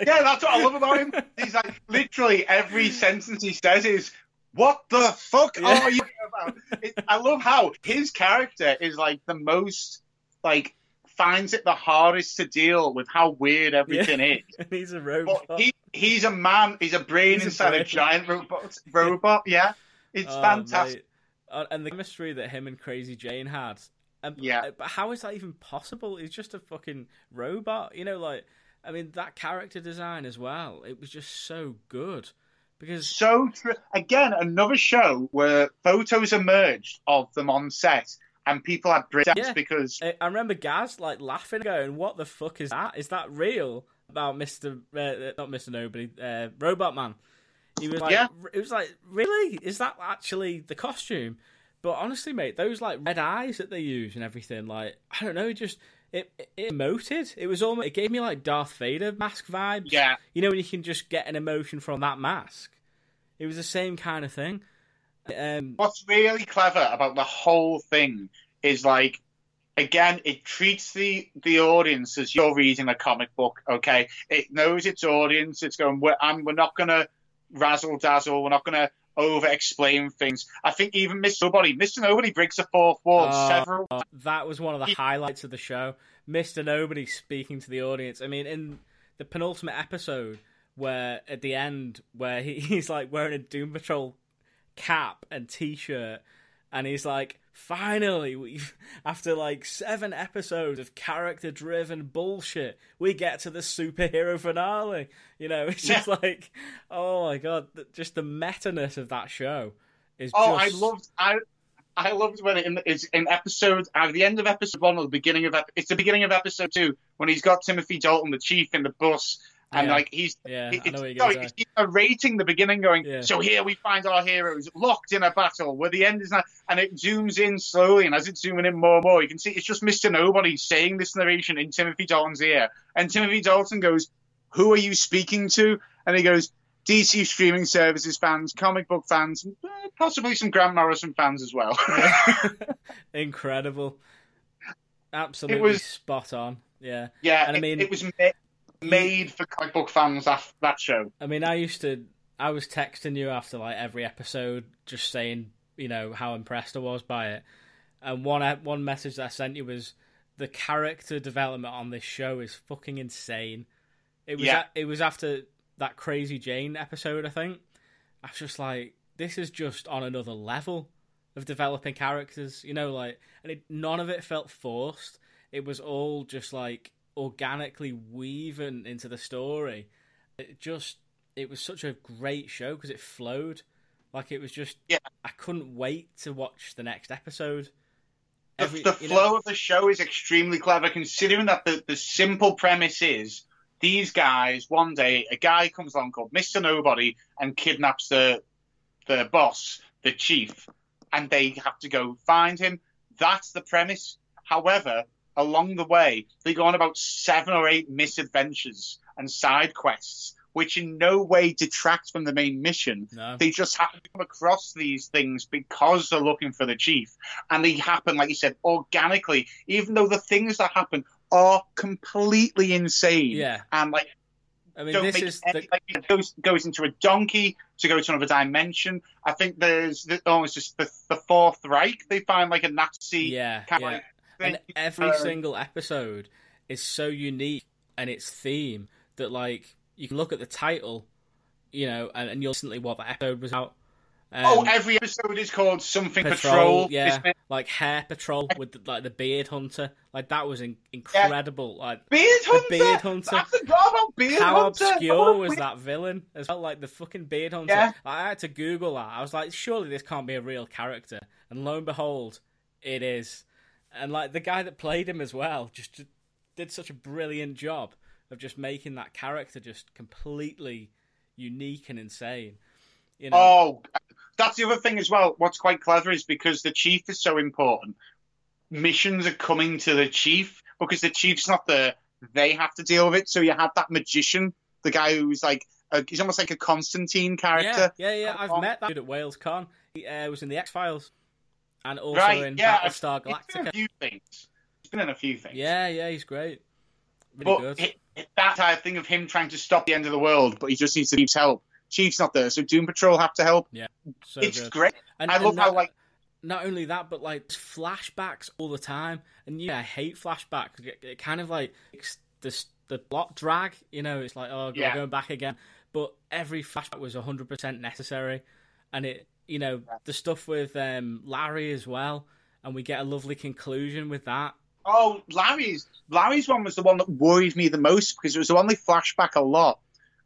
S3: Yeah, that's what I love about him. He's like literally every sentence he says is "What the fuck
S2: Yeah.
S3: are you about?" It, I love how his character is like the most like finds it the hardest to deal with how weird everything is.
S2: he's a robot.
S3: But he he's a man. He's a brain
S2: He's
S3: inside a,
S2: brain.
S3: giant robot. Robot, yeah. It's
S2: Oh,
S3: fantastic.
S2: mate. Uh, and the chemistry that him and Crazy Jane had. Um,
S3: Yeah.
S2: uh, But how is that even possible? He's just a fucking robot. You know, like, I mean, that character design as well. It was just so good. Because,
S3: so true. Again, another show where photos emerged of them on set, and people had breakdowns
S2: Yeah.
S3: because
S2: I remember Gaz, like, laughing, going, what the fuck is that? Is that real? About Mr. Uh, not Mr. Nobody, uh, Robot Man. He was like,
S3: Yeah.
S2: it was like, really? Is that actually the costume? But honestly, mate, those like red eyes that they use and everything, like I don't know, it just it it, it emoted. It was almost it gave me like Darth Vader mask vibes.
S3: Yeah.
S2: you know when you can just get an emotion from that mask. It was the same kind of thing. Um,
S3: what's really clever about the whole thing is like again it treats the the audience as you're reading a comic book okay it knows its audience it's going we're, and we're not going to razzle dazzle we're not going to over explain things i think even mr nobody mr nobody breaks the fourth wall
S2: Oh,
S3: several
S2: oh, that was one of the highlights of the show. Mister Nobody speaking to the audience. I mean, in the penultimate episode, where at the end, where he, he's like wearing a Doom Patrol cap and T-shirt, and he's like, "Finally, we've after like seven episodes of character-driven bullshit, we get to the superhero finale." You know, it's just like, oh my god, just the meta-ness of that show is.
S3: oh
S2: just...
S3: i loved i I loved when it it's in episode at the end of episode one or the beginning of it's the beginning of episode two when he's got Timothy Dalton the chief in the bus and
S2: Yeah.
S3: like he's
S2: Yeah,
S3: It-
S2: I know you're
S3: no, he's narrating the beginning, going,
S2: Yeah.
S3: "So here we find our heroes locked in a battle, where the end is now." And it zooms in slowly, and as it's zooming in more and more, you can see it's just Mister Nobody saying this narration in Timothy Dalton's ear, and Timothy Dalton goes, "Who are you speaking to?" And he goes, "DC streaming services fans, comic book fans, eh, possibly some Grant Morrison fans as well."
S2: Incredible. Absolutely
S3: was-
S2: spot on. Yeah.
S3: yeah,
S2: And I mean-
S3: it, was made for comic book fans. after that show.
S2: I mean, I used to. I was texting you after like every episode, just saying, you know, how impressed I was by it. And one one message that I sent you was the character development on this show is fucking insane. It was
S3: Yeah.
S2: a- it was after that Crazy Jane episode, I think. I was just like, this is just on another level of developing characters, you know, like, and it, none of it felt forced. It was all just like organically woven into the story. It just, it was such a great show because it flowed. Like it was just,
S3: Yeah.
S2: I couldn't wait to watch the next episode.
S3: The,
S2: Every-
S3: the
S2: you know-
S3: flow of the show is extremely clever, considering that the, the simple premise is these guys. One day, a guy comes along called Mister Nobody and kidnaps the the boss, the chief, and they have to go find him. That's the premise. However, along the way, they go on about seven or eight misadventures and side quests, which in no way detract from the main mission.
S2: No.
S3: They just happen to come across these things because they're looking for the chief. And they happen, like you said, organically, even though the things that happen are completely insane.
S2: Yeah.
S3: And like
S2: I mean,
S3: don't
S2: this is
S3: any,
S2: the,
S3: like it goes goes into a donkey to go to another dimension. I think there's the, almost just the, the fourth Reich. They find like a Nazi
S2: yeah,
S3: kind
S2: yeah.
S3: of
S2: and
S3: thing.
S2: every
S3: Uh,
S2: single episode is so unique and its theme that like you can look at the title, you know, and, and you'll instantly what the episode was out. Um,
S3: oh, every episode is called something
S2: patrol,
S3: patrol.
S2: yeah, like hair patrol with the, like the beard hunter, like that was in, incredible. Like
S3: Beard Hunter.
S2: Beard Hunter.
S3: I forgot about Beard
S2: how
S3: Hunter.
S2: obscure was that villain as well? Like the fucking beard hunter.
S3: Yeah.
S2: I had to Google that. I was like, surely this can't be a real character. And lo and behold, it is. And like the guy that played him as well, just did such a brilliant job of just making that character just completely unique and insane. You know,
S3: Oh, that's the other thing as well. What's quite clever is because the chief is so important. Missions are coming to the chief because the chief's not there. They have to deal with it. So you have that magician, the guy who's like, a, he's almost like a Constantine
S2: yeah,
S3: character.
S2: yeah, yeah. I've
S3: on.
S2: met that dude at Wales Con. He uh, was in the X Files, and also
S3: right?
S2: in
S3: yeah,
S2: Battlestar
S3: He's been
S2: Galactica.
S3: a few things. He's been in a few things.
S2: Yeah, yeah, he's great. Really
S3: but it, it- that entire thing of him trying to stop the end of the world, but he just needs the Chief's help. Chief's not there, so Doom Patrol have to help.
S2: Yeah, so
S3: it's
S2: good.
S3: great.
S2: And,
S3: I
S2: and
S3: love how
S2: not,
S3: like
S2: not only that, but like flashbacks all the time, and yeah, I hate flashbacks. It, it kind of like the the plot drag. You know, it's like oh,
S3: Yeah.
S2: going back again. But every flashback was 100 percent necessary, and it you know the stuff with um, Larry as well, and we get a lovely conclusion with that.
S3: Oh, Larry's Larry's one was the one that worried me the most because it was the one they flashback a lot,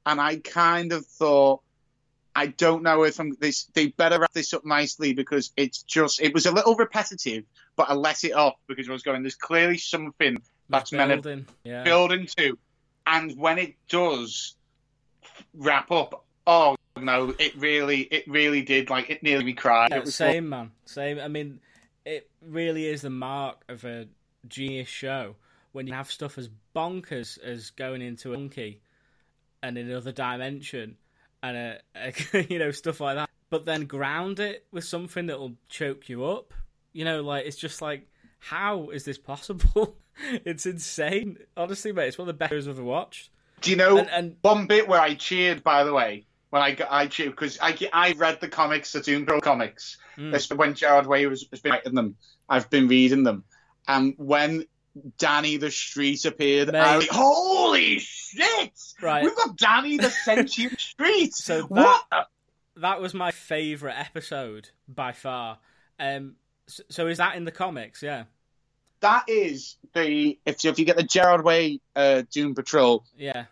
S3: and I kind of thought, I don't know if I'm this. They better wrap this up nicely because it's just it was a little repetitive, but I let it off because I was going. There's clearly something that's meant
S2: building, yeah.
S3: build into, and when it does wrap up, oh no, it really, it really did. Like it nearly made me cry.
S2: Yeah,
S3: It was
S2: same man, same. I mean, it really is the mark of a genius show when you have stuff as bonkers as going into a monkey and another dimension and a, a you know stuff like that, but then ground it with something that will choke you up. You know, like it's just like, how is this possible? it's insane. Honestly, mate, it's one of the best shows I've ever watched.
S3: Do you know
S2: And, and
S3: one bit where I cheered? By the way, when I got I because I I read the comics, the Doom Patrol comics.
S2: Mm.
S3: When Gerard Way was has been writing them. I've been reading them, and when Danny the Street appeared, I was like, "Holy shit!
S2: right,
S3: We've got Danny the Sentient Street."
S2: So that-
S3: what? the-
S2: that was my favorite episode by far. Um, so, so is that in the comics? Yeah,
S3: That is the if you, if you get the Gerard Way uh, Doom Patrol,
S2: yeah.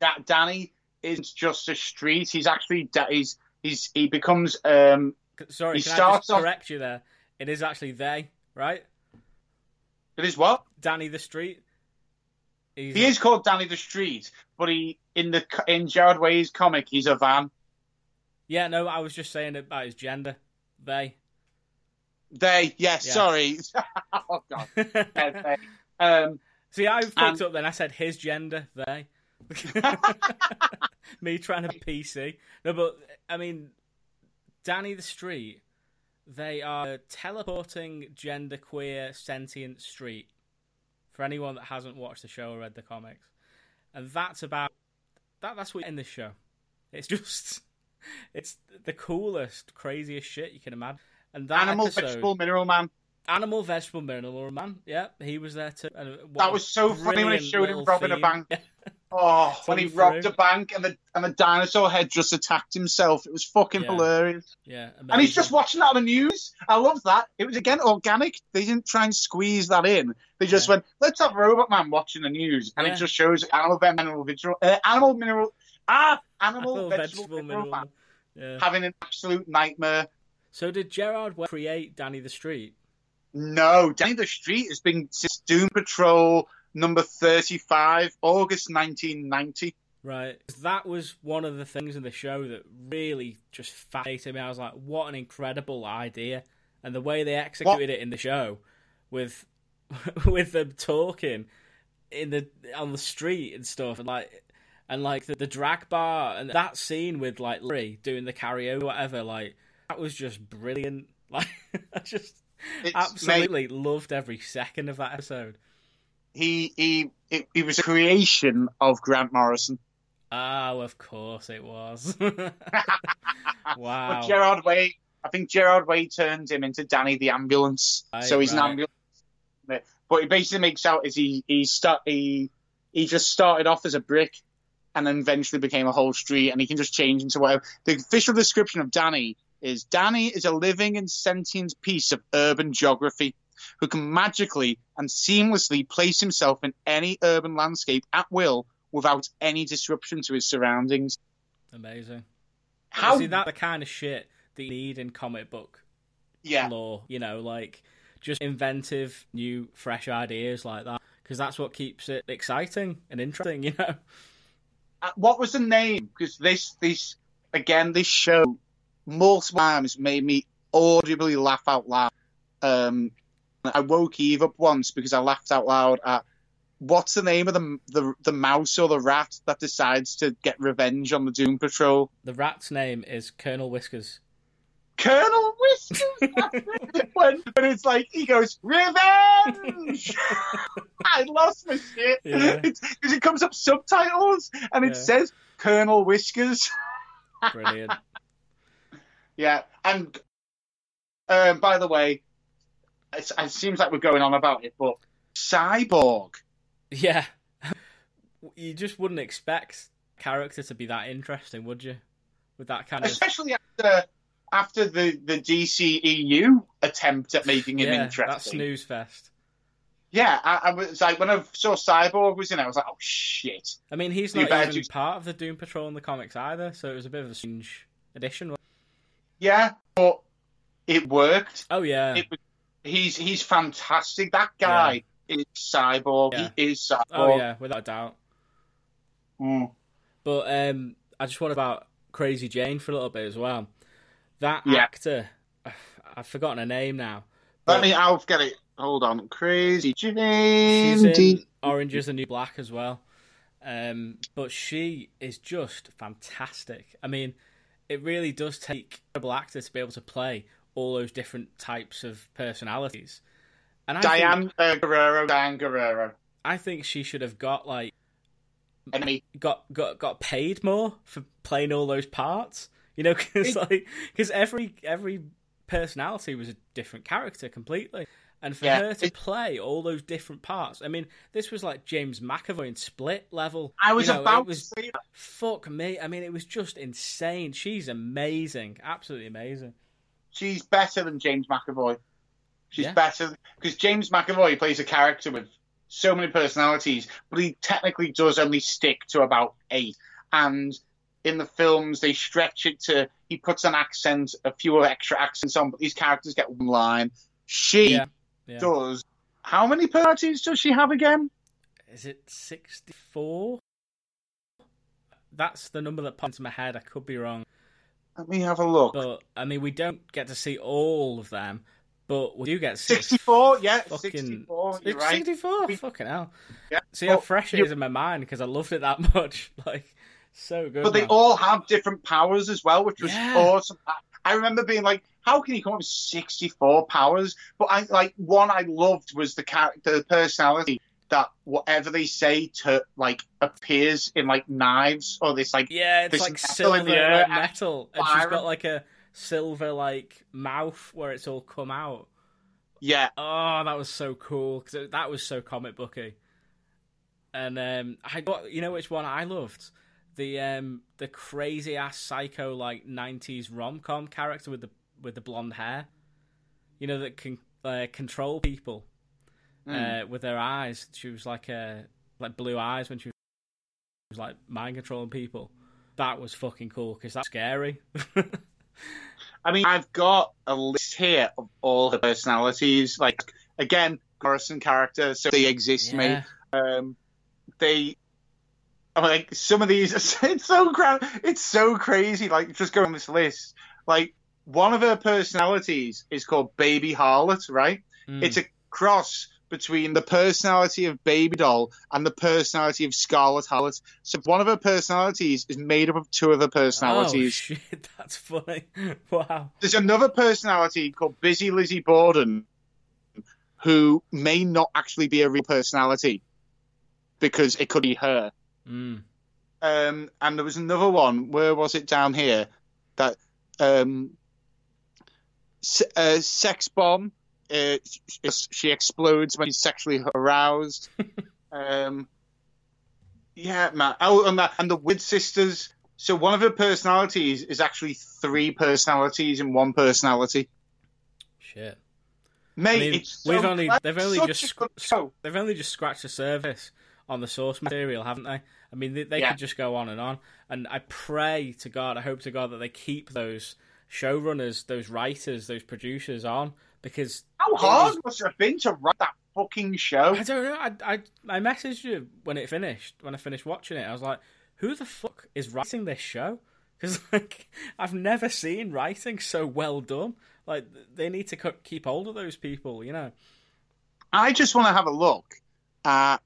S3: that Danny isn't just a street. He's actually he's he's he becomes um
S2: Sorry,
S3: He
S2: I
S3: starts
S2: just
S3: off-
S2: correct you there? It is actually they, right?
S3: it is what
S2: Danny the Street. He's
S3: he is called Danny the Street, but he in the in Gerard Way's comic he's a van.
S2: Yeah, no, I was just saying about his gender. They.
S3: They yes,
S2: Yeah.
S3: sorry. oh god. Um,
S2: See, I fucked
S3: And-
S2: up then. I said his gender. They. Me trying to PC. No, but I mean, Danny the Street. They are teleporting genderqueer sentient street. For anyone that hasn't watched the show or read the comics, and that's about that. That's what in this show. It's just, it's the coolest, craziest shit you can imagine. And that
S3: Animal,
S2: episode,
S3: vegetable, mineral man.
S2: Animal, vegetable, mineral man. Yeah, he was there too. And
S3: That was so funny when
S2: brilliant
S3: showed him robbing a
S2: theme.
S3: bank. Oh, when he robbed
S2: through.
S3: a bank and the and the dinosaur head just attacked himself. It was fucking
S2: Yeah.
S3: hilarious.
S2: Yeah,
S3: And he's just watching that on the news. I love that. It was again organic. They didn't try and squeeze that in. They just
S2: Yeah.
S3: went, "Let's have Robot Man watching the news," and
S2: Yeah.
S3: it just shows animal, mineral, vegetable, uh, animal, mineral, ah, animal,
S2: Animal,
S3: vegetable, mineral, man
S2: Yeah.
S3: having an absolute nightmare.
S2: So did Gerard create Danny the Street?
S3: No, Danny the Street has been since Doom Patrol number thirty-five, August nineteen ninety.
S2: Right. 'Cause That was one of the things in the show that really just fascinated me. I was like, what an incredible idea. And the way they executed it in the show with with them talking in the on the street and stuff, and like and like the, the drag bar and that scene with like Larry doing the karaoke, or whatever. Like that was just brilliant. Like I just
S3: It's-
S2: absolutely loved every second of that episode.
S3: He he it, it was a creation of Grant Morrison.
S2: Oh, of course it was. wow.
S3: But Gerard Way, I think Gerard Way turned him into Danny the ambulance.
S2: Right,
S3: so he's
S2: right.
S3: an ambulance. But he basically makes out is he he start he he just started off as a brick and then eventually became a whole street and he can just change into whatever. The official description of Danny is Danny is a living and sentient piece of urban geography who can magically and seamlessly place himself in any urban landscape at will without any disruption to his surroundings.
S2: Amazing.
S3: How
S2: See, that the kind of shit that you need in comic book
S3: yeah.
S2: lore, you know, like just inventive, new, fresh ideas like that, because that's what keeps it exciting and interesting, you know.
S3: Uh, what was the name? Because this, this again, this show multiple times made me audibly laugh out loud. Um, I woke Eve up once because I laughed out loud at what's the name of the the the mouse or the rat that decides to get revenge on the Doom Patrol?
S2: The rat's name is Colonel Whiskers.
S3: Colonel Whiskers. when, when it's like he goes revenge. I lost my shit
S2: Yeah.
S3: because it comes up subtitles and it
S2: Yeah.
S3: says Colonel Whiskers.
S2: Brilliant.
S3: Yeah, and um, by the way, it, it seems like we're going on about it, but Cyborg.
S2: yeah. You just wouldn't expect character to be that interesting, would you? With that kind of
S3: especially after after the the DCEU attempt at making him
S2: yeah, that snooze fest.
S3: Yeah, I, I was like when I saw Cyborg was in, I was like, oh shit.
S2: I mean, he's not even part of the Doom Patrol in the comics either, so it was a bit of a strange addition.
S3: Yeah, but it worked.
S2: Oh yeah,
S3: It was, he's he's fantastic. That guy is Cyborg.
S2: Yeah.
S3: He is Cyborg.
S2: oh yeah, without a doubt.
S3: Mm.
S2: But um, I just want about Crazy Jane for a little bit as well. That
S3: Yeah.
S2: actor, I've forgotten her name now.
S3: Let
S2: but
S3: me. I'll get it. Hold on. Crazy Jane.
S2: She's
S3: in
S2: Orange is the New Black as well. Um, but she is just fantastic. I mean, it really does take a incredible actor to be able to play all those different types of personalities. And I think,
S3: Diane uh, Guerrero. Diane Guerrero.
S2: I think she should have got like
S3: Enemy.
S2: got got got paid more for playing all those parts. You know, because like because every every personality was a different character completely, and for
S3: Yeah,
S2: her to play all those different parts. I mean, this was like James McAvoy in Split level.
S3: I was
S2: You know,
S3: about
S2: it was
S3: to say that.
S2: fuck me. I mean, it was just insane. She's amazing, absolutely amazing.
S3: She's better than James McAvoy. She's
S2: Yeah.
S3: better because James McAvoy plays a character with so many personalities, but he technically does only stick to about eight. And in the films, they stretch it to he puts an accent, a few extra accents on, but these characters get one line. She
S2: Yeah, yeah.
S3: does. How many personalities does she have again?
S2: Is it sixty four? That's the number that popped into my head. I could be wrong.
S3: Let me have a look.
S2: But I mean, we don't get to see all of them, but we do get see
S3: 64, yeah,
S2: fucking
S3: 64, you're right.
S2: 64,
S3: We-
S2: fucking hell.
S3: Yeah.
S2: See how fresh it is in my mind because I loved it that much. Like, so good.
S3: But they
S2: man.
S3: all have different powers as well, which was
S2: Yeah.
S3: awesome. I, remember being like, "How can you come up with sixty-four powers?" But I like one I loved was the character, the personality that whatever they say to like appears in like knives or this like
S2: Yeah, it's like
S3: metal
S2: silver
S3: in the air.
S2: like
S3: and
S2: metal, and she's got like a silver like mouth where it's all come out.
S3: yeah,
S2: Oh, that was so cool because that was so comic booky. And um, I got you know which one I loved? The um the crazy ass psycho like '90s rom com character with the with the blonde hair, you know that can uh, control people uh, with her eyes. She was like uh, like blue eyes when she was like mind controlling people. That was fucking cool because that's scary.
S3: I mean, I've got a list here of all the personalities. Like again, Morrison characters, so they exist, mate.
S2: yeah.
S3: um, they I'm like some of these it's so cra- it's so crazy like just go on this list like one of her personalities is called baby harlot right
S2: Mm.
S3: it's a cross between the personality of Baby Doll and the personality of Scarlet Harlot. So one of her personalities is made up of two other
S2: Oh
S3: personalities.
S2: shit, that's funny. Wow.
S3: There's another personality called Busy Lizzie Borden who may not actually be a real personality because it could be her.
S2: Mm.
S3: Um, and there was another one. Where was it down here? That um, se- uh, sex bomb. Uh, she, explodes when she's sexually aroused. um, yeah, man. Oh, and, that, and the Weird sisters. So one of her personalities is actually three personalities in one personality.
S2: Shit.
S3: Mate,
S2: I mean,
S3: so
S2: we've only they've only just they've only just scratched the surface on the source material, haven't they? I mean, they, they
S3: Yeah.
S2: could just go on and on. And I pray to God, I hope to God that they keep those showrunners, those writers, those producers on because
S3: How hard
S2: was-
S3: must it have been to write that fucking show?
S2: I don't know. I, I I messaged you when it finished. When I finished watching it, I was like, "Who the fuck is writing this show?" Because like I've never seen writing so well done. Like they need to keep hold of those people, you know.
S3: I just want to have a look at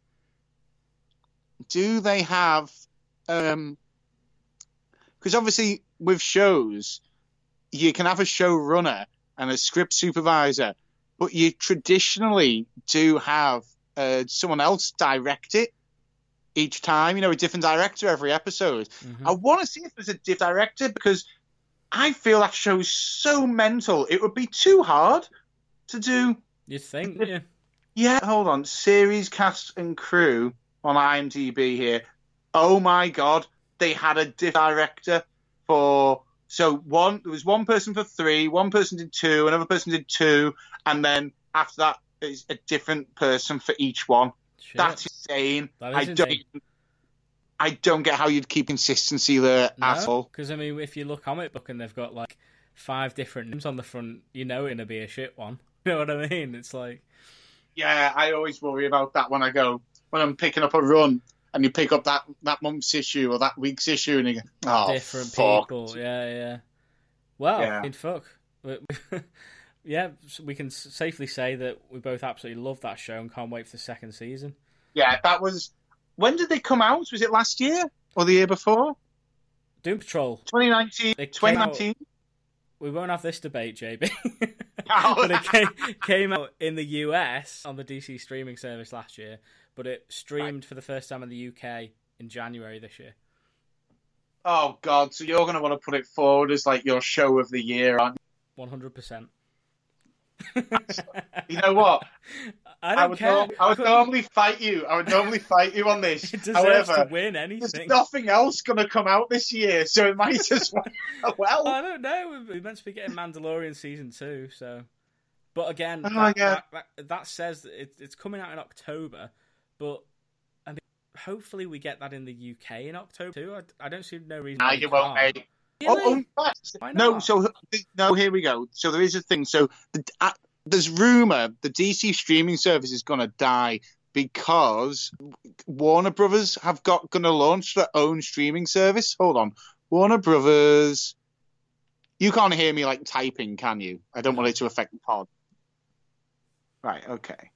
S3: do they have um because obviously with shows you can have a showrunner and a script supervisor but you traditionally do have uh, someone else direct it each time you know a different director every episode
S2: Mhm.
S3: i want to see if there's a different director because i feel that show's so mental it would be too hard to do
S2: You'd think, yeah.
S3: yeah, hold on. Series cast and crew on IMDb here. Oh my god, they had a diff director for so one there was one person for three, one person did two, another person did two, and then after that is a different person for each one.
S2: Shit.
S3: That's insane.
S2: That is
S3: I don't. I don't get how you'd keep consistency there at all.
S2: Because I mean, if you look comic book and they've got like five different names on the front, you know it'll be a shit one. You know what I mean? It's like,
S3: Yeah, I always worry about that when I go when I'm picking up a run and you pick up that, that month's issue or that week's issue and you go, oh,
S2: different
S3: fuck.
S2: people. Yeah, yeah. Well,
S3: Yeah.
S2: I mean, fuck. We- yeah, we can safely say that we both absolutely love that show and can't wait for the second season.
S3: Yeah, that was. When did they come out? Was it last year or the year before?
S2: Doom Patrol.
S3: 2019.
S2: They came out-
S3: 2019.
S2: We won't have this debate, JB.
S3: Oh.
S2: but it came, came out in the US on the DC streaming service last year, but it streamed for the first time in the UK in January this year.
S3: Oh God! So you're going to want to put it forward as like your show of the year, aren't you?
S2: One hundred percent.
S3: you? Know what?
S2: I
S3: I
S2: don't
S3: would,
S2: care.
S3: norm- I would normally fight you. I would normally fight you on this. However,
S2: to win
S3: there's nothing else going to come out this year, so it might as well. well,
S2: I don't know. We're meant to be getting Mandalorian season two, so. But again,
S3: Oh,
S2: that,
S3: yeah.
S2: that, that, that says that it, it's coming out in October. But I mean, hopefully we get that in the UK in October too. I, I don't see no reason. we
S3: you won't. mate. Oh,
S2: Really?
S3: oh, fact, no. So no, here we go. So there is a thing. So the, uh, there's rumor the DC streaming service is going to die because Warner Brothers have got going to launch their own streaming service. Hold on, Warner Brothers. You can't hear me like typing, can you? I don't want it to affect the pod. Right. Okay.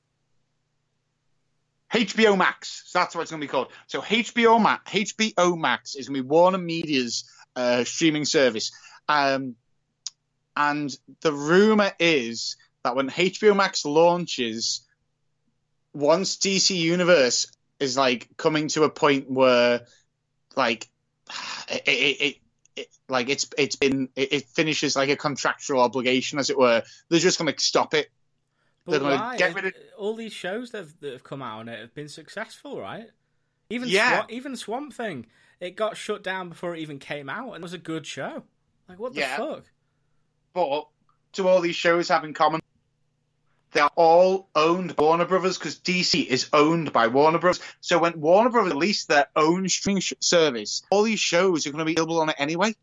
S3: HBO Max. So that's what it's going to be called. So HBO Max, HBO Max is going to be Warner Media's uh, streaming service. Um, and the rumor is that when HBO Max launches, once DC Universe is like coming to a point where, like, it, it, it, like it's it's been it finishes like a contractual obligation, as it were. They're just going to stop it.
S2: But
S3: They're
S2: why?
S3: get rid of-
S2: All these shows that have, that have come out on it have been successful, right? Even
S3: Yeah.
S2: Swamp, even Swamp Thing, it got shut down before it even came out, and it was a good show. Like what the
S3: Yeah.
S2: fuck?
S3: But do all these shows have in common? They are all owned by Warner Brothers because DC is owned by Warner Brothers. So when Warner Brothers release their own streaming sh- service, all these shows are going to be available on it anyway.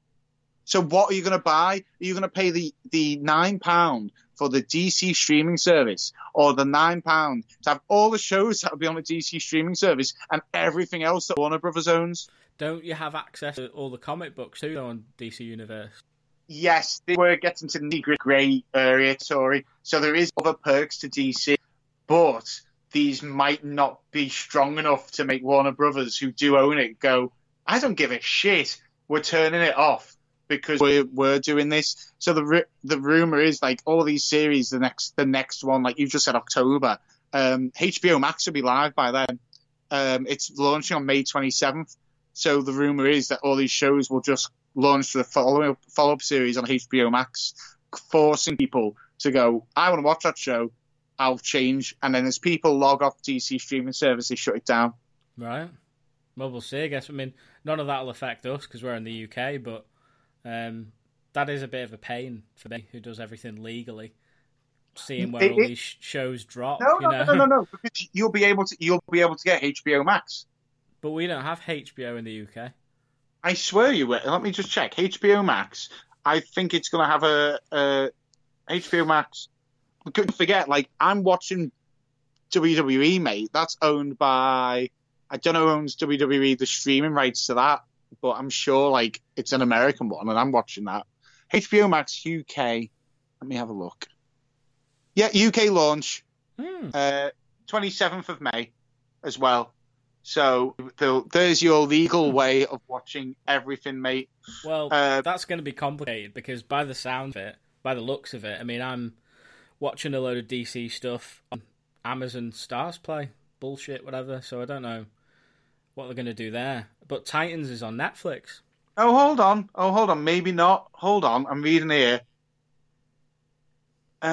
S3: So what are you going to buy? Are you going to pay the the nine pound for the DC streaming service, or the nine pound to have all the shows that will be on the DC streaming service and everything else that Warner Brothers owns?
S2: Don't you have access to all the comic books too on DC Universe?
S3: yes, they were getting to the grey area, sorry. So there is other perks to DC, but these might not be strong enough to make Warner Brothers, who do own it, go, I don't give a shit. We're turning it off because we're we're doing this. So the the rumor is like all these series, the next the next one, like you just said, October. Um, HBO Max will be live by then. Um, it's launching on May 27th. So the rumor is that all these shows will just launch the follow follow up series on HBO Max, forcing people to go. I want to watch that show. I'll change, and then as people log off DC streaming service, they shut it down.
S2: Right. Well, we'll see. I guess. I mean, none of that will affect us because we're in the UK, but um, that is a bit of a pain for me, who does everything legally. Seeing where
S3: It-
S2: all
S3: it-
S2: these shows drop,
S3: No,
S2: you
S3: no, no, no, no, because you'll be able to you'll be able to get HBO Max.
S2: But we don't have HBO in the UK.
S3: I swear you will. Let me just check. HBO Max. I think it's going to have a, a HBO Max. I couldn't forget, like I'm watching WWE, mate. That's owned by I don't know who owns WWE the streaming rights to that, but I'm sure like it's an American one, and I'm watching that. HBO Max UK. Let me have a look. Yeah, UK launch
S2: Hmm.
S3: uh, 27th of May as well. So there's your legal way of watching everything, mate.
S2: Well,
S3: Uh,
S2: that's going to be complicated because by the sound of it, by the looks of it, I mean, I'm watching a load of DC stuff on Amazon StarzPlay, bullshit, whatever. So I don't know what they're going to do there. But Titans is on Netflix.
S3: Oh, hold on. Oh, hold on. Maybe not. Hold on. I'm reading here. Um.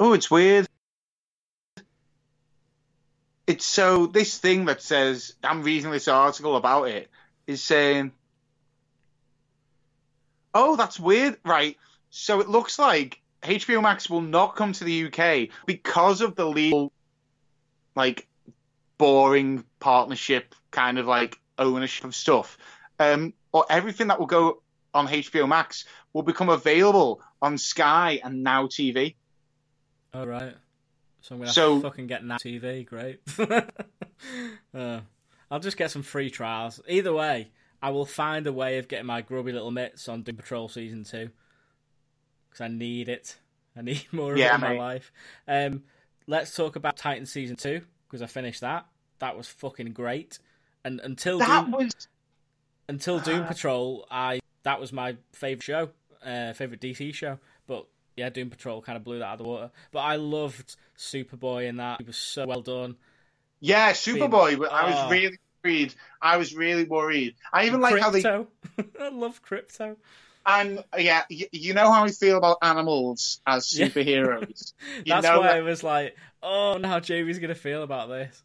S3: Oh, it's weird. It's so this thing that says I'm reading this article about it is saying, "Oh, that's weird." Right. So it looks like HBO Max will not come to the UK because of the legal, like, boring partnership kind of like ownership of stuff. Um, or everything that will go on HBO Max will become available on Sky and Now TV.
S2: Oh, right. So I'm going to
S3: So-
S2: fucking get Now TV. Great. uh, I'll just get some free trials. Either way, I will find a way of getting my grubby little mitts on Doom Patrol Season 2. Because I need it. I need more of
S3: Yeah,
S2: it in my life. Um, let's talk about Titan Season 2. Because I finished that. That was fucking great. And until
S3: That
S2: Doom,
S3: was
S2: until Doom Patrol, I that was my favorite show, uh, favorite DC show. But yeah, Doom Patrol kind of blew that out of the water. But I loved Superboy in that; he was so well done.
S3: yeah, Superboy. but I was
S2: Oh.
S3: really worried. I was really worried. I even like how they.
S2: I love Krypto.
S3: I'm yeah. You, you know how I feel about animals as superheroes. You
S2: That's why
S3: that-
S2: I was like, oh, now Jamie's gonna feel about this.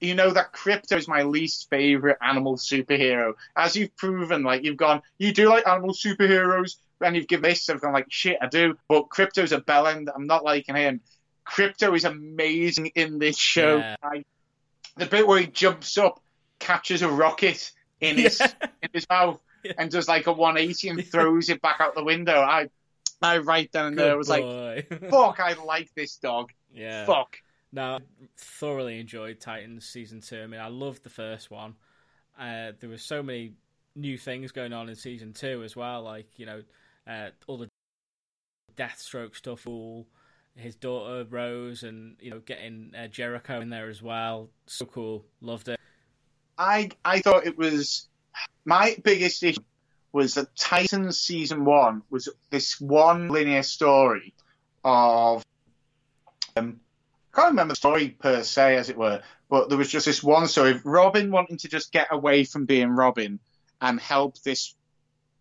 S3: You know that Krypto is my least favorite animal superhero. As you've proven, like you've gone, you do like animal superheroes, and you've given this, I've gone like, shit, I do. But Krypto's a bellend. I'm not liking him. Crypto is amazing in this show.
S2: Yeah.
S3: I, the bit where he jumps up, catches a rocket in his
S2: Yeah.
S3: in his mouth,
S2: Yeah.
S3: and does like a 180 and throws it back out the window. I, I right then and there was like,
S2: like,
S3: fuck, I like this dog.
S2: yeah.
S3: Fuck.
S2: No, I thoroughly enjoyed Titans season two. I mean, I loved the first one. Uh, there were so many new things going on in season two as well, like you know, uh, all the Deathstroke stuff, all his daughter Rose, and you know, getting uh, Jericho in there as well. So cool, loved it.
S3: I I thought it was my biggest issue was that Titans season one was this one linear story of um, can't remember the story per se as it were, but there was just this one story of Robin wanting to just get away from being Robin and help this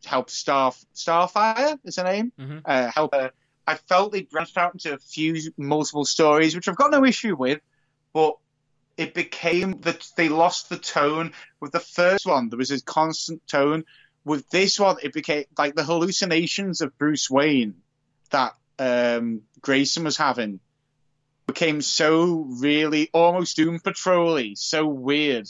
S3: help Star Starfire is her name
S2: Mhm.
S3: uh, help her. I felt they branched out into a few multiple stories, which I've got no issue with, but it became that they lost the tone with the first one. There was a constant tone. With this one, it became like the hallucinations of Bruce Wayne that um, Grayson was having became so really almost Doom Patrol-y, so weird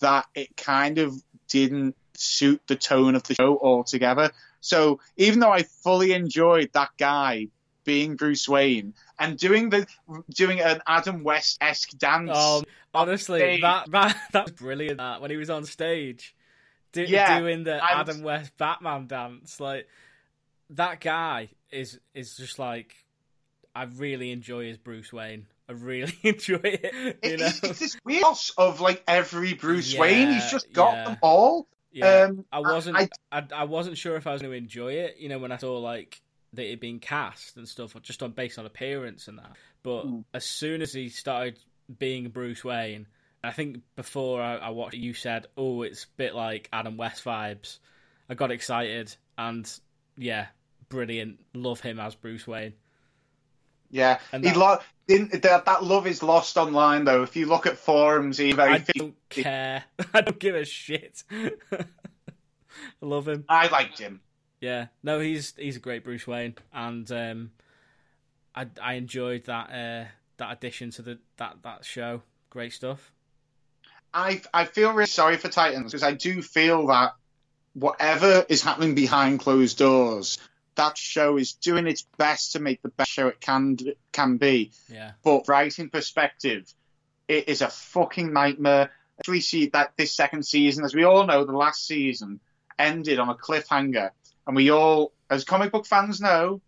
S3: that it kind of didn't suit the tone of the show altogether. So even though I fully enjoyed that guy being Bruce Wayne and doing the doing an Adam West esque dance,
S2: Oh, honestly,
S3: stage.
S2: that that that was brilliant. That when he was on stage, do,
S3: Yeah,
S2: doing the
S3: I was-
S2: Adam West Batman dance, like that guy is is just like I really enjoy his Bruce Wayne. I really enjoy it. You know?
S3: it's, it's this weird of like every Bruce
S2: Yeah,
S3: Wayne. He's just got
S2: yeah.
S3: them all.
S2: Yeah,
S3: Um,
S2: I wasn't.
S3: I-
S2: I, I, wasn't sure if I was going to enjoy it. You know, when I saw like that it had been cast and stuff, just on based on appearance and that. But
S3: Mm.
S2: as soon as he started being Bruce Wayne, I think before I, I watched, it, you said, "Oh, it's a bit like Adam West vibes." I got excited, and yeah, brilliant. Love him as Bruce Wayne.
S3: Yeah,
S2: And
S3: he
S2: that-
S3: lo- didn't, that that love is lost online though. If you look at forums, he very.
S2: I don't care. I don't give a shit. I love him.
S3: I liked him.
S2: Yeah, no, he's he's a great Bruce Wayne, and um, I I enjoyed that uh, that addition to the that that show. Great stuff.
S3: I I feel really sorry for Titans because I do feel that whatever is happening behind closed doors, that show is doing its best to make the best show it can can be.
S2: Yeah,
S3: But writing perspective, it is a fucking nightmare. We see that this second season, as we all know, the last season ended on a cliffhanger, and we all, as comic book fans know,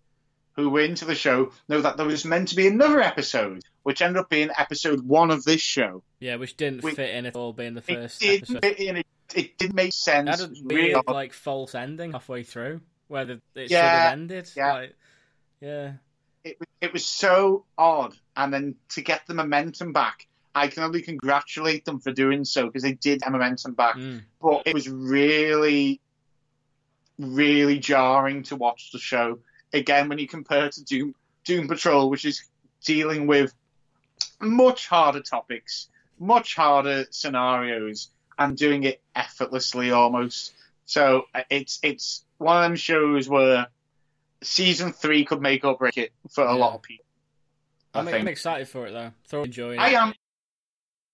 S3: who were into the show, know that there was meant to be another episode, which ended up being episode one of this show.
S2: yeah, which didn't
S3: We-
S2: fit in at all being the
S3: It
S2: first
S3: didn't
S2: episode.
S3: fit in. It, it didn't make
S2: It
S3: sense.
S2: had a
S3: It was really
S2: weird like false ending halfway through, where the, it should
S3: Yeah,
S2: have ended.
S3: yeah.
S2: Like, yeah,
S3: it, was- it was so odd. And then to get the momentum back, I can only congratulate them for doing so because they did have momentum back.
S2: Mm.
S3: But it was really, really jarring to watch the show. Again, when you compare it to Doom, Doom Patrol, which is dealing with much harder topics, much harder scenarios, and doing it effortlessly almost. So uh, it's it's one of them shows where season three could make or break it for a
S2: Yeah.
S3: lot of people. I
S2: I'm,
S3: think.
S2: I'm excited for it though. Thoroughly enjoying it.
S3: I am.
S2: Uh,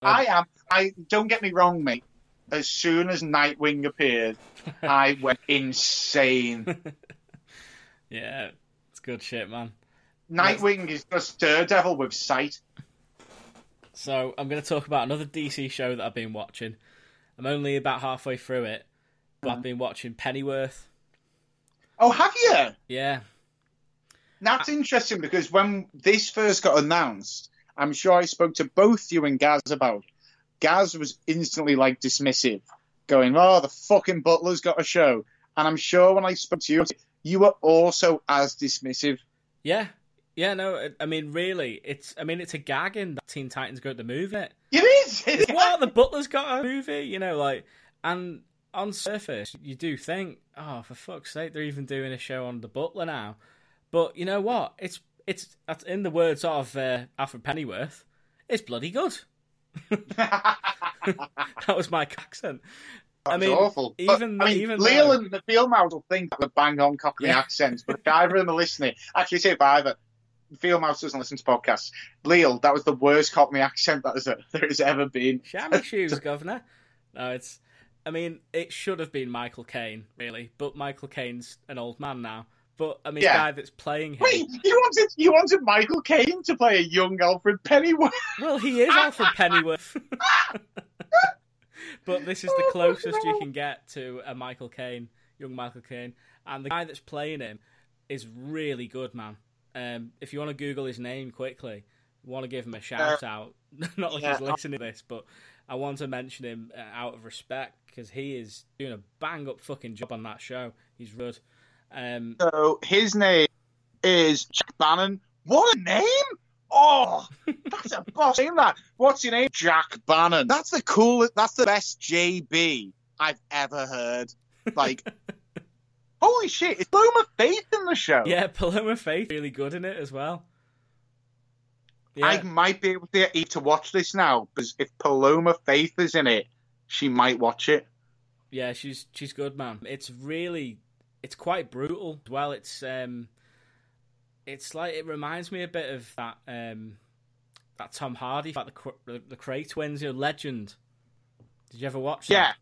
S3: I am. I don't get me wrong, mate. As soon as Nightwing appeared, I went insane.
S2: yeah, it's good shit, man.
S3: Nightwing is just Daredevil with sight.
S2: So I'm going to talk about another DC show that I've been watching. I'm only about halfway through it, but I've been watching Pennyworth.
S3: Oh, have you?
S2: Yeah,
S3: That's interesting because when this first got announced, I'm sure I spoke to both you and Gaz about. Gaz was instantly like dismissive, going, "Oh, the fucking Butler's got a show," and I'm sure when I spoke to you, you were also as dismissive.
S2: yeah, yeah. No, I- I mean, really, it's. I mean, it's a gag in that Teen Titans Go to the movie.
S3: It is.
S2: what the Butler's got a movie, you know, like, and on surface you do think, oh, for fuck's sake, they're even doing a show on the Butler now. But you know what? It's it's in the words of uh, Alfred Pennyworth. It's bloody good. that was my accent. I mean,
S3: awful.
S2: even
S3: but, I mean,
S2: even
S3: Leo
S2: though-
S3: and the field mouse will think that we're bang on Cockney
S2: Yeah.
S3: accents, but if either of them are listening, actually say if either. Field mouse doesn't listen to podcasts. Leo, that was the worst Cockney accent that there has ever been.
S2: Chamois shoes, governor. No, it's. I mean, it should have been Michael Caine, really, but Michael Caine's an old man now. But I mean,
S3: Yeah.
S2: the guy that's playing him.
S3: Wait, you wanted you wanted Michael Caine to play a young Alfred Pennyworth?
S2: Well, he is Alfred Pennyworth. but this is the
S3: Oh,
S2: closest you can get to a Michael Caine, young Michael Caine. And the guy that's playing him is really good, man. Um, if you want to Google his name quickly, want to give him a shout out. Not like he's listening to this, but I want to mention him uh, out of respect because he is doing a bang up fucking job on that show. He's good. Um,
S3: So his name is Jack Bannon. What a name! Oh, that's a boss name. That. What's your name? Jack Bannon. That's the coolest. That's the best JB I've ever heard. Like, holy shit! It's Paloma Faith in the show.
S2: yeah, Paloma Faith really good in it as well. Yeah.
S3: I might be able to get to watch this now because if Paloma Faith is in it, she might watch it.
S2: Yeah, she's she's good, man. It's really it's quite brutal. Well, it's um it's like it reminds me a bit of that um that Tom Hardy, like the the, the Kray twins, you know, Legend. Did you ever watch that?
S3: Yeah.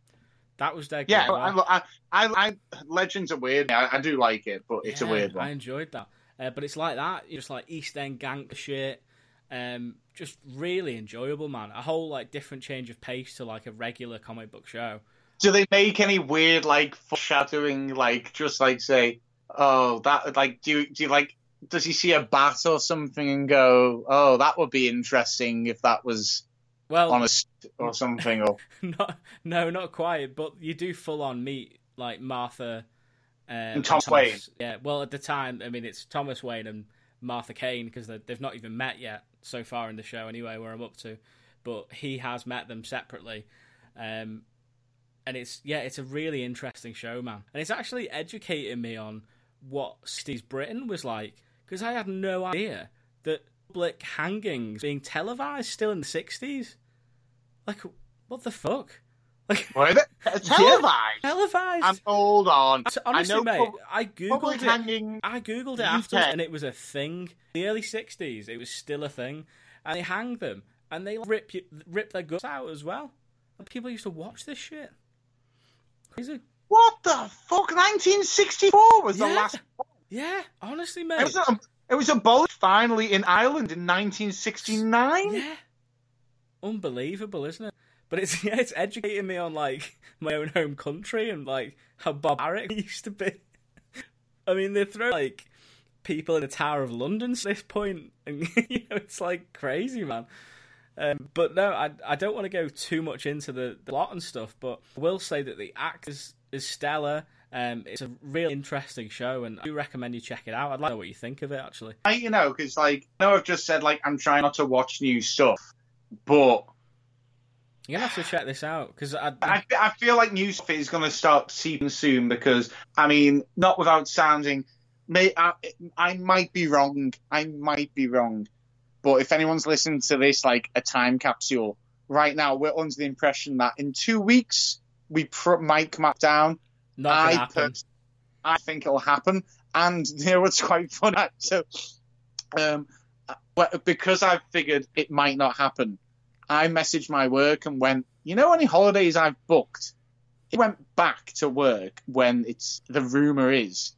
S2: That was their
S3: Yeah. I, I, I, I, Legends are weird. I, I do like it, but it's a weird one.
S2: I enjoyed that. Uh, but it's like that, You're just like East End gangster shit. Um, just really enjoyable, man. A whole like different change of pace to like a regular comic book show.
S3: Do they make any weird like foreshadowing, like just like say, oh that like do you do you like does he see a bat or something and go, "Oh, that would be interesting if that was
S2: Well,
S3: on a st- or something"? Or
S2: not, no, not quite. But you do full on meet like Martha um, and
S3: Thomas
S2: Thomas-
S3: Wayne.
S2: Yeah, well, at the time, I mean, it's Thomas Wayne and Martha Kane because they've not even met yet so far in the show. Anyway, where I'm up to, but he has met them separately. Um, and it's yeah, it's a really interesting show, man. And it's actually educating me on what 60s Britain was like because I had no idea that public hangings being televised still in the 60s. Like, what the fuck? Like,
S3: Were they televised?
S2: televised.
S3: And hold on,
S2: So, honestly,
S3: I know
S2: mate, I googled it.
S3: hanging.
S2: I googled it after, and it was a thing. In The early '60s, it was still a thing, and they hanged them, and they rip you, rip their guts out as well. And people used to watch this shit. Crazy.
S3: What the fuck? 1964 was the
S2: Yeah.
S3: last.
S2: Yeah, honestly, mate.
S3: It was, a, it was abolished finally in Ireland in 1969.
S2: Yeah, unbelievable, isn't it? But it's yeah, it's educating me on like my own home country and like how barbaric it used to be. I mean, they throw like people in the Tower of London at this point, and you know it's like crazy, man. Um, but no, I I don't want to go too much into the, the plot and stuff, but I will say that the act is, is stellar. Um, it's a really interesting show, and I do recommend you check it out. I'd like to know what you think of it, actually.
S3: I, you know, because like I know I've just said like I'm trying not to watch new stuff, but
S2: You're gonna have to check this out because I,
S3: I, I feel like new stuff is going to start seeping soon because I mean, not without sounding, may I, I might be wrong. I might be wrong, but if anyone's listening to this like a time capsule right now, we're under the impression that in two weeks we pr- might come up down.
S2: not gonna
S3: I
S2: happen.
S3: pers- I think it'll happen, and you know what's quite funny. So, um, well, because I figured it might not happen, I messaged my work and went, you know, any holidays I've booked. It went back to work when it's the rumor is.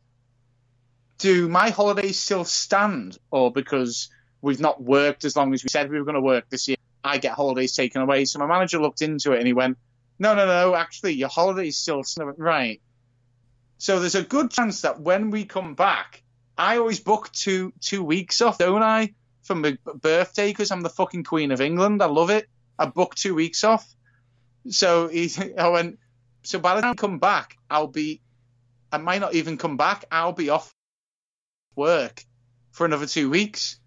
S3: Do my holidays still stand, or because we've not worked as long as we said we were going to work this year, I get holidays taken away? So my manager looked into it and he went, no, no, no, actually, your holidays still stand. Right. So there's a good chance that when we come back, I always book two two weeks off, don't I, for my birthday because I'm the fucking Queen of England. I love it. I booked two weeks off. So he, I went. So by the time I come back, I'll be. I might not even come back. I'll be off work for another two weeks.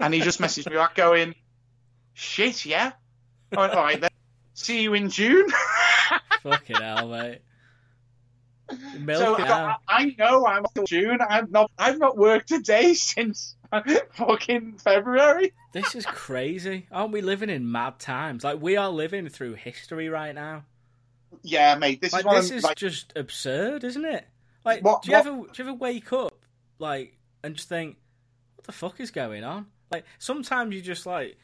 S3: And he just messaged me back going, "Shit, yeah." I went, All right then. See you in June.
S2: Fucking hell, mate. Milk
S3: So I. I know I'm June. I've not I've not worked a day since fucking February.
S2: This is crazy. Aren't we living in mad times? Like we are living through history right now.
S3: Yeah, mate. This
S2: Like
S3: is
S2: this
S3: I'm
S2: is
S3: like.
S2: just absurd, isn't it? Like,
S3: What-
S2: do you
S3: what-
S2: ever do you ever wake up like and just think, what the fuck is going on? Like sometimes you just like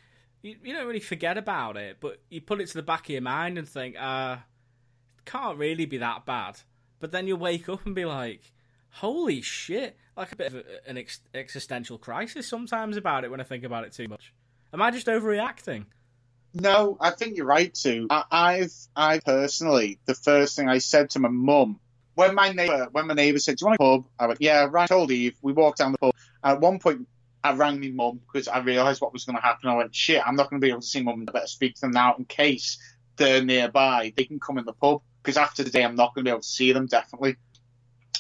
S2: you, you don't really forget about it, but you put it to the back of your mind and think, uh, can't really be that bad. But then you wake up and be like, holy shit! Like a bit of an ex- existential crisis sometimes about it when I think about it too much. Am I just overreacting?
S3: No, I think you're right too. I, I've I personally the first thing I said to my mum when my neighbour when my neighbour said, "Do you want a pub?" I went, "Yeah." Right. Told Eve. We walked down the pub. At one point, I rang my mum because I realised what was going to happen. I went, "Shit, I'm not going to be able to see mum. I better speak to them now in case they're nearby. They can come in the pub because after the day, I'm not going to be able to see them definitely."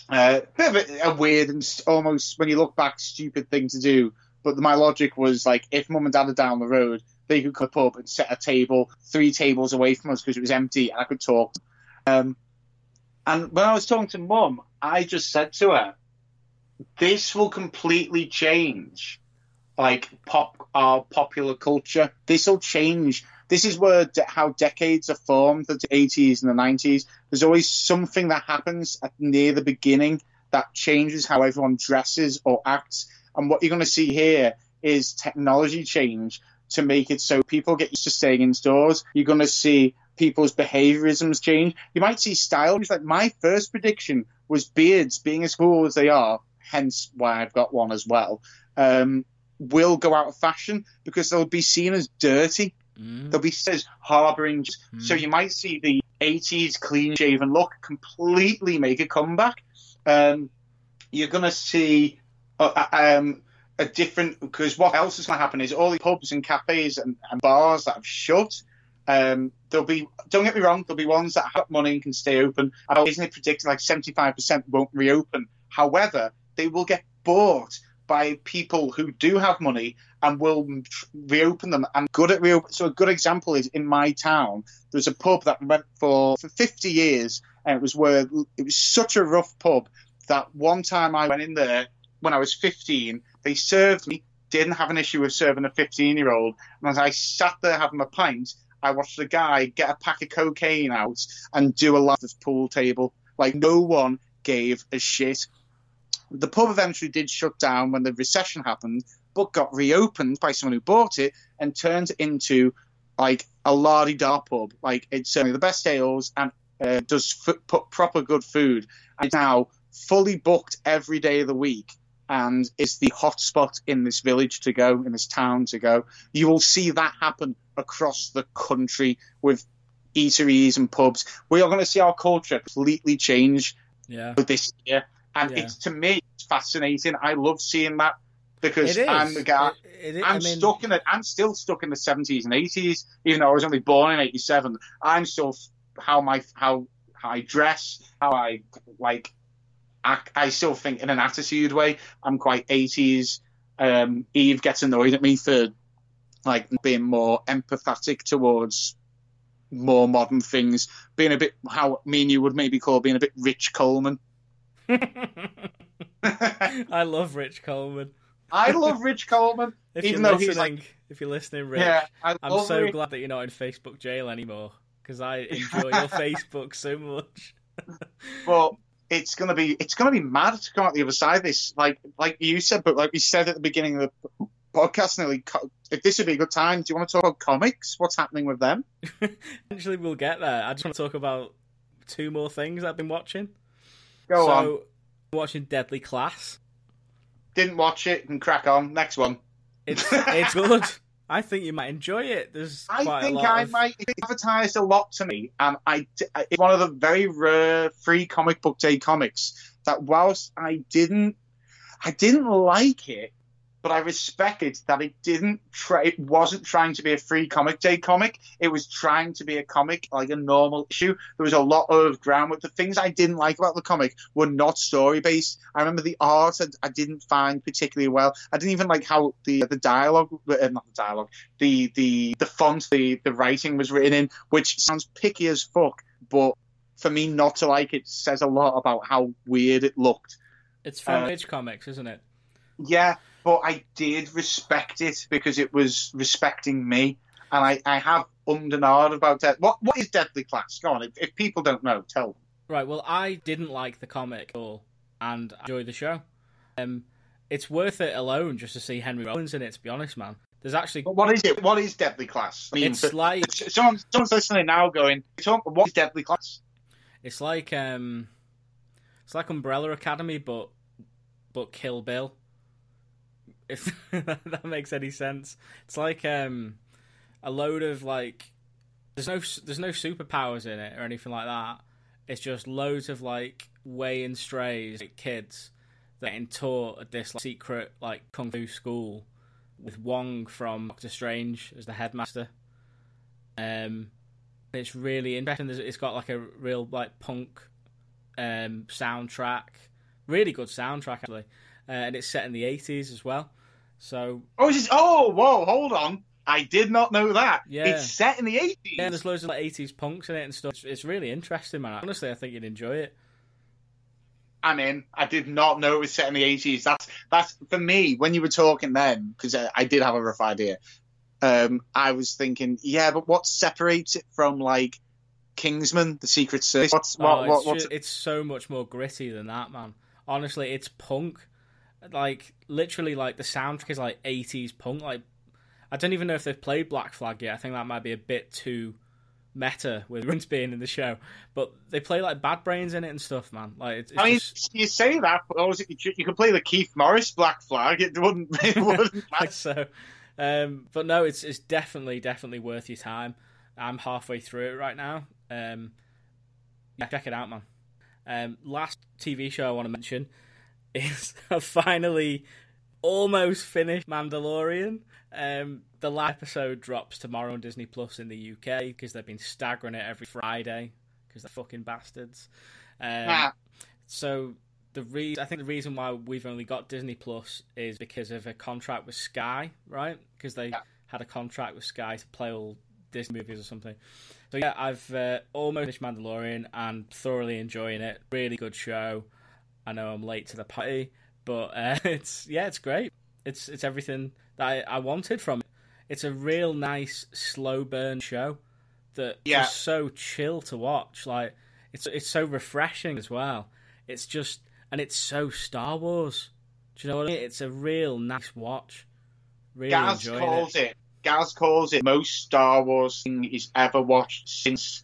S3: Uh, bit of a, a weird and almost when you look back, stupid thing to do. But my logic was like, if mum and dad are down the road, they could come up and set a table three tables away from us because it was empty and I could talk. Um, and when I was talking to mum, I just said to her, "This will completely change, like pop our popular culture. This will change. This is where de- how decades are formed. The 80s and the 90s. There's always something that happens at near the beginning that changes how everyone dresses or acts. And what you're going to see here is technology change to make it so people get used to staying indoors. You're going to see people's behaviorisms change. You might see styles. Like my first prediction was beards being as cool as they are, hence why I've got one as well, um, will go out of fashion because they'll be seen as dirty.
S2: Mm.
S3: They'll be says as harboring. So you might see the 80s clean shaven look completely make a comeback. Um, you're going to see uh, uh, um, a different because what else is going to happen is all the pubs and cafes and, and bars that have shut. Um, there'll be don't get me wrong, there'll be ones that have money and can stay open. And isn't it predicted like seventy five percent won't reopen? However, they will get bought by people who do have money and will reopen them and good at reopen. So a good example is in my town. There's a pub that went for for 50 years, and it was where it was such a rough pub that one time I went in there when I was 15, they served me. Didn't have an issue with serving a 15 year old, and as I sat there having a pint, I watched a guy get a pack of cocaine out and do a lot of pool table. Like no one gave a shit. The pub eventually did shut down when the recession happened, but got reopened by someone who bought it and turned into like a lardy da pub. Like it's certainly the best ales and uh, does f- put proper good food. And it's now fully booked every day of the week and is the hotspot in this village to go, in this town to go. You will see that happen across the country with eateries and pubs. We are going to see our culture completely change
S2: Yeah.
S3: this year. And
S2: Yeah.
S3: it's to me, it's fascinating. I love seeing that because I'm the guy.
S2: It- it-
S3: I'm
S2: I mean,
S3: stuck in it. I'm still stuck in the 70s and 80s, even though I was only born in 87. I'm still how my how how I dress, how I like. act. I still think in an attitude way. I'm quite 80s. Um, Eve gets annoyed at me for like being more empathetic towards more modern things, being a bit how me and you would maybe call being a bit Rich Coleman.
S2: I love Rich Coleman.
S3: I love Rich Coleman,
S2: If
S3: even
S2: you're
S3: though
S2: listening,
S3: he's like,
S2: if you're listening, Rich,
S3: yeah, I
S2: I'm so
S3: Rich.
S2: glad that you're not in Facebook jail anymore because I enjoy your Facebook so much.
S3: but it's gonna be it's gonna be mad to come out the other side of this. Like like you said, but like we said at the beginning of the podcast, nearly if this would be a good time. Do you want to talk about comics? What's happening with them?
S2: Eventually, we'll get there. I just want to talk about two more things I've been watching.
S3: Go
S2: so,
S3: on.
S2: watching Deadly Class.
S3: Didn't watch it and crack on. Next one.
S2: It's it's good. I think you might enjoy it. There's
S3: I think I
S2: of...
S3: might. It advertised a lot to me, and I it's one of the very rare free comic book day comics that whilst I didn't, I didn't like it, but I respected that it didn't try. It wasn't trying to be a free comic day comic. It was trying to be a comic like a normal issue. There was a lot of ground. The things I didn't like about the comic were not story based. I remember the art I, I didn't find particularly well. I didn't even like how the the dialogue, uh, not the dialogue, the the the font, the the writing was written in, which sounds picky as fuck, but for me not to like it says a lot about how weird it looked.
S2: It's from
S3: uh,
S2: Edge Comics, isn't it?
S3: Yeah, but I did respect it because it was respecting me, and I, I have ummed and ahed about that. What what is Deadly Class? Go on, if, if people don't know, tell them.
S2: Right. Well, I didn't like the comic at all, and I enjoyed the show. Um, it's worth it alone just to see Henry Rollins in it. To be honest, man, there's actually
S3: But what is it? What is Deadly Class? I mean,
S2: it's like
S3: someone, someone's listening now, going, "What is Deadly Class?"
S2: it's like um, it's like Umbrella Academy, but but Kill Bill. If that makes any sense, it's like um, a load of like there's no there's no superpowers in it or anything like that. It's just loads of like weighing strays like kids that getting taught at this like, secret like kung fu school with Wong from Doctor Strange as the headmaster. Um, it's really interesting. It's got like a real like punk um, soundtrack, really good soundtrack actually, uh, and it's set in the 80s as well. So
S3: Oh, is oh, whoa, hold on. I did not know that.
S2: Yeah.
S3: It's set in the 80s.
S2: yeah, there's loads of like 80s punks in it and stuff. It's, it's really interesting, man. Honestly, I think you'd enjoy it.
S3: I'm in. I did not know it was set in the 80s. That's that's for me. When you were talking then, because I, I did have a rough idea. Um, I was thinking, yeah, but what separates it from like Kingsman, the Secret Service? What's what,
S2: oh,
S3: what,
S2: it's,
S3: what's
S2: ju- it's so much more gritty than that, man. Honestly, it's punk. Like literally, like the soundtrack is like 80s punk. Like I don't even know if they've played Black Flag yet. I think that might be a bit too meta with Rollins being in the show. But they play like Bad Brains in it and stuff, man. Like it's, it's
S3: I mean,
S2: just
S3: you say that, but obviously you you could play the Keith Morris Black Flag. It wouldn't. It wouldn't
S2: so. Um, but no, it's it's definitely definitely worth your time. I'm halfway through it right now. Um, yeah, check it out, man. Um, last TV show I want to mention is finally almost finished Mandalorian. Um, the last episode drops tomorrow on Disney Plus in the UK because they've been staggering it every Friday because they're fucking bastards. Um,
S3: Ah.
S2: So the re- I think the reason why we've only got Disney Plus is because of a contract with Sky, right? Because they
S3: Yeah.
S2: had a contract with Sky to play all Disney movies or something. So yeah, I've uh, almost finished Mandalorian and thoroughly enjoying it. Really good show. I know I'm late to the party, but uh, it's yeah, it's great. It's it's everything that I, I wanted from it. It's a real nice slow burn show that
S3: Yeah.
S2: is so chill to watch. Like it's it's so refreshing as well. It's just and it's so Star Wars. Do you know what I mean? It's a real nice watch. Really
S3: Gaz calls
S2: it.
S3: it. Gaz calls it most Star Wars thing he's ever watched since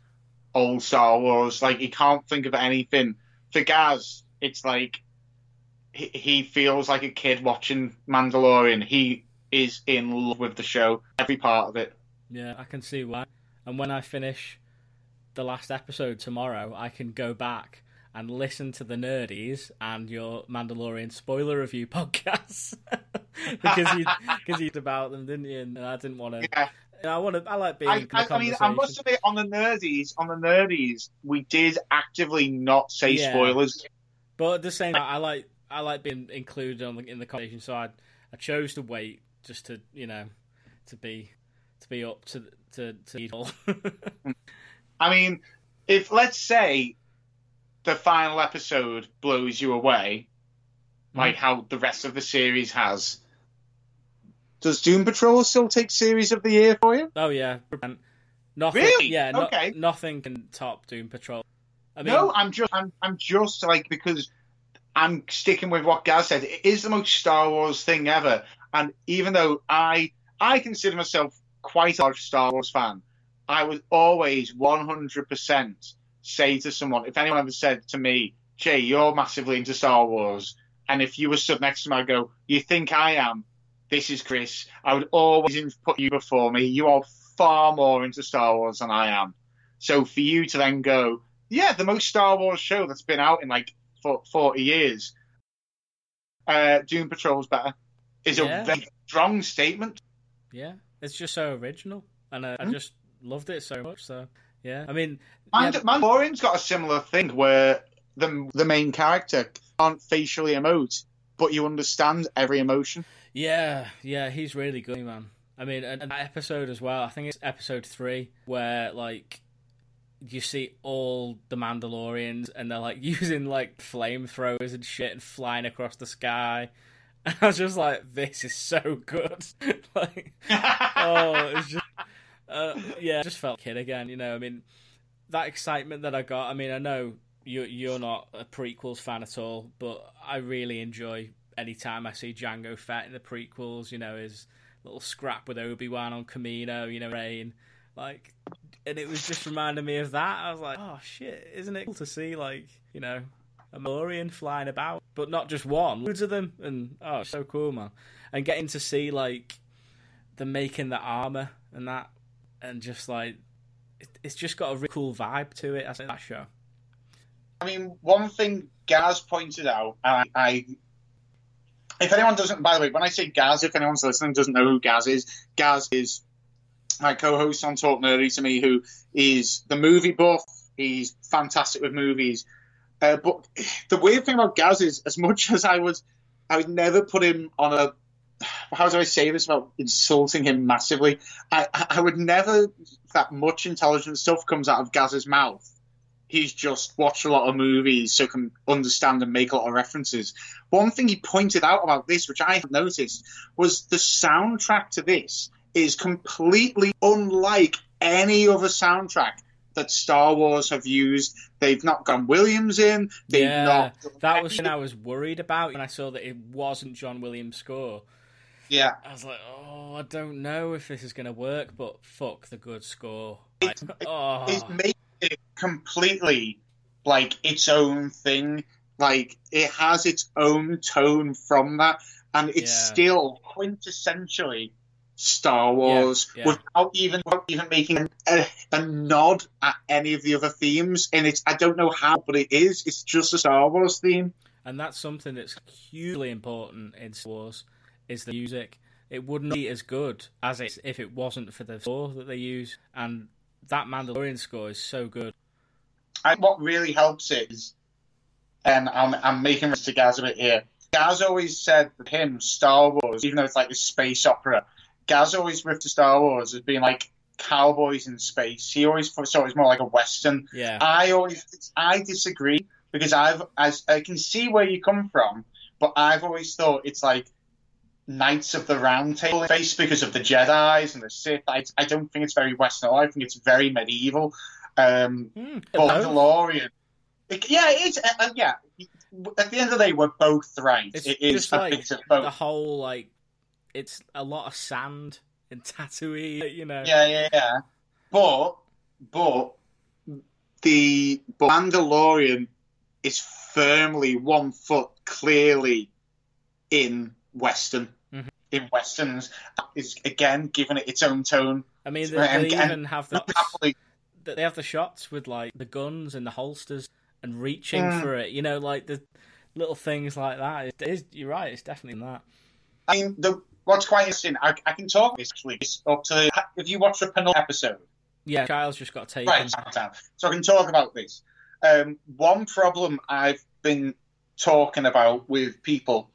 S3: old Star Wars. Like he can't think of anything. For Gaz, it's like he, he feels like a kid watching Mandalorian. He is in love with the show, every part of it.
S2: Yeah, I can see why. And when I finish the last episode tomorrow, I can go back and listen to the nerdies and your Mandalorian spoiler review podcast because you because you about them, didn't you? And I didn't want to.
S3: Yeah.
S2: I want to. I like being
S3: I,
S2: in the
S3: I, I mean, I must admit, on the nerdies, on the nerdies, we did actively not say
S2: Yeah.
S3: spoilers.
S2: But at the same time, I like I like being included on the, in the conversation, so I I chose to wait just to you know to be to be up to to to it all.
S3: I mean, if let's say the final episode blows you away, hmm. like how the rest of the series has, does Doom Patrol still take series of the year for you?
S2: oh yeah, nothing.
S3: Really?
S2: Yeah, no-
S3: Okay.
S2: nothing can top Doom Patrol. I mean,
S3: no, I'm just, I'm, I'm just like because I'm sticking with what Gaz said. It is the most Star Wars thing ever, and even though I, I consider myself quite a large Star Wars fan, I would always 100% say to someone, if anyone ever said to me, Jay, you're massively into Star Wars, and if you were stood next to me, I'd go, you think I am? This is Chris. I would always put you before me. You are far more into Star Wars than I am. So for you to then go, yeah, the most Star Wars show that's been out in like for 40 years, uh, Doom Patrol's better, is
S2: Yeah.
S3: a very strong statement.
S2: yeah, it's just so original, and I, I
S3: Hmm?
S2: just loved it so much. So yeah, I mean,
S3: Mind-
S2: yeah,
S3: Mandalorian's got a similar thing where the the main character can't facially emote, but you understand every emotion.
S2: Yeah, yeah, he's really good, man. I mean, that episode as well. I think it's episode three where like you see all the Mandalorians and they're like using like flamethrowers and shit and flying across the sky. And I was just like, this is so good. like, oh, it's just, uh, yeah, I just felt kid again. You know, I mean, that excitement that I got. I mean, I know you you're not a prequels fan at all, but I really enjoy anytime I see Jango Fett in the prequels. You know, his little scrap with Obi Wan on Kamino. You know, Rain, like, and it was just reminding me of that. I was like, oh shit, isn't it cool to see like you know. A Mandalorian flying about, but not just one, loads of them, and oh, so cool, man! And getting to see like them making the armor and that, and just like it, it's just got a really cool vibe to it. I think that show.
S3: I mean, one thing Gaz pointed out, and I, I, if anyone doesn't, by the way, when I say Gaz, if anyone's listening doesn't know who Gaz is, Gaz is my co-host on Talk Nerdy to me, who is the movie buff. He's fantastic with movies. Uh, but the weird thing about Gaz is, as much as I would, I would never put him on a. How do I say this without insulting him massively? I, I would never that much intelligent stuff comes out of Gaz's mouth he's just watched a lot of movies so can understand and make a lot of references. One thing he pointed out about this, which I noticed, was the soundtrack to this is completely unlike any other soundtrack that Star Wars have used. They've not gone Williams in. They've
S2: yeah,
S3: not.
S2: that was something I was worried about when I saw that it wasn't John Williams' score.
S3: Yeah.
S2: I was like, oh, I don't know if this is going to work, but fuck the good score. Like, oh,
S3: It makes it completely like its own thing. Like it has its own tone from that, and it's
S2: Yeah.
S3: still quintessentially Star Wars
S2: Yeah, yeah.
S3: without even without even making a, a nod at any of the other themes. And it's I don't know how, but it is. It's just a Star Wars theme.
S2: and that's something that's hugely important in Star Wars is the music. It wouldn't be as good as it if it wasn't for the score that they use, and that Mandalorian score is so good.
S3: And what really helps it is, and I'm, I'm making this to Gaz a bit here. Gaz always said that him, Star Wars, even though it's like a space opera, Gaz always referred to Star Wars as being like cowboys in space. He always thought it was more like a western.
S2: Yeah,
S3: I always, I disagree because I've, as I can see where you come from, but I've always thought it's like Knights of the Round Table in space because of the Jedi's and the Sith. I, I don't think it's very western. I think it's very medieval. Um, but. Mandalorian. It, yeah, it's uh, uh, yeah. At the end of the day, we're both right.
S2: It's
S3: it is
S2: like the whole like it's a lot of sand and Tatooine, you know.
S3: Yeah, yeah, yeah. But but the but Mandalorian is firmly one foot clearly in Western.
S2: Mhm.
S3: In westerns, is again giving it its own tone.
S2: I mean, they, they
S3: and-
S2: even have the
S3: Happily,
S2: they have the shots with like the guns and the holsters and reaching
S3: Mm.
S2: for it. You know, like the little things like that. It is, you're right. It's definitely that.
S3: I mean, the, what's quite interesting, I, I can talk this actually it's up to if you watch the penultimate episode.
S2: Yeah, Kyle's just got taken.
S3: Right, so I can talk about this. Um, one problem I've been talking about with people,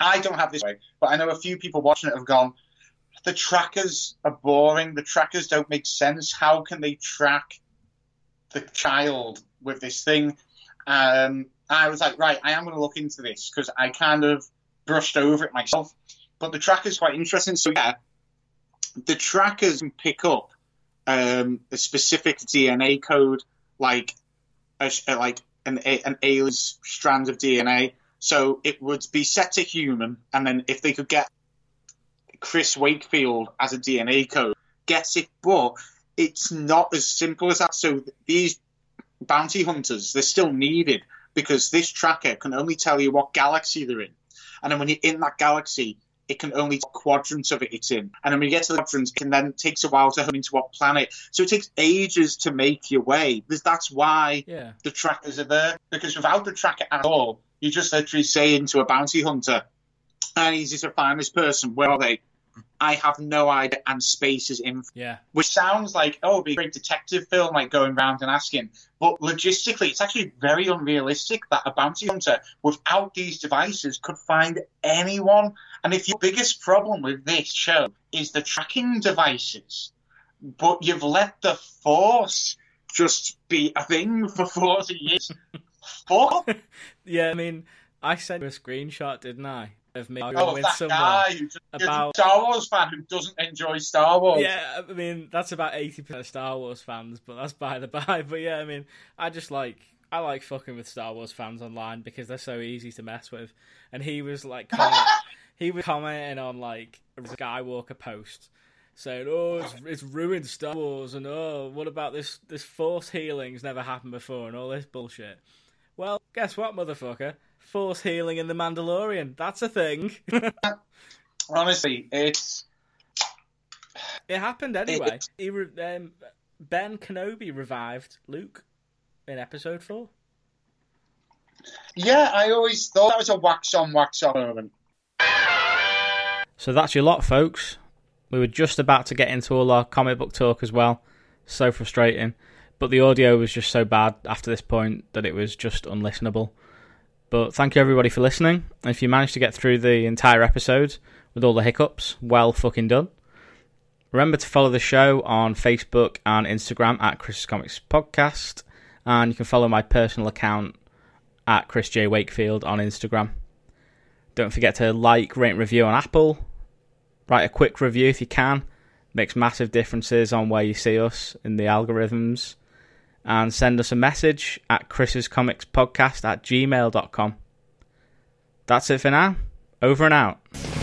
S3: I don't have this way, but I know a few people watching it have gone, the trackers are boring, the trackers don't make sense. How can they track the child with this thing? Um, I was like, right, I am going to look into this because I kind of brushed over it myself. But the tracker's quite interesting. So, yeah, the trackers can pick up um, a specific DNA code, like a, like an an alien strand of DNA. So it would be set to human, and then if they could get Chris Wakefield as a DNA code, gets it. But it's not as simple as that. So these bounty hunters, they're still needed because this tracker can only tell you what galaxy they're in, and then when you're in that galaxy, it can only quadrants of it it's in. And then when you get to the quadrants, it can then takes a while to home into what planet. So it takes ages to make your way. This- That's why
S2: Yeah,
S3: the trackers are there. Because without the tracker at all, you just literally saying to a bounty hunter, need you to find this person. Where are they? I have no idea, and space is in
S2: yeah,
S3: which sounds like oh, it'd be a great detective film, like going around and asking. But logistically, it's actually very unrealistic that a bounty hunter without these devices could find anyone. And if your biggest problem with this show is the tracking devices, but you've let the force just be a thing for forty years, fuck.
S2: yeah. I mean, I sent you a screenshot, didn't I, of me
S3: Oh,
S2: with
S3: that
S2: someone.
S3: guy who
S2: about-
S3: Star Wars fan who doesn't enjoy Star Wars.
S2: Yeah, I mean that's about eighty percent of Star Wars fans, but that's by the by. But yeah, I mean, I just like I like fucking with Star Wars fans online because they're so easy to mess with. And he was like, comment, he was commenting on like a Skywalker post saying, "Oh, it's, it's ruined Star Wars," and "Oh, what about this this Force healing's never happened before," and all this bullshit. Well, guess what, motherfucker? Force healing in the Mandalorian. That's a thing.
S3: Honestly, it's
S2: It happened anyway. He re- um, ben Kenobi revived Luke in episode four.
S3: yeah. I always thought that was a wax on, wax off moment.
S2: So that's your lot, folks. We were just about to get into all our comic book talk as well. So frustrating. But the audio was just so bad after this point that it was just unlistenable. But thank you everybody for listening. If you managed to get through the entire episode with all the hiccups, well fucking done. Remember to follow the show on Facebook and Instagram at Chris's Comics Podcast. And you can follow my personal account at Chris J. Wakefield on Instagram. Don't forget to like, rate, and review on Apple. Write a quick review if you can. Makes massive differences on where you see us in the algorithms. And send us a message at Chris's Comics Podcast at gmail.com. That's it for now. Over and out.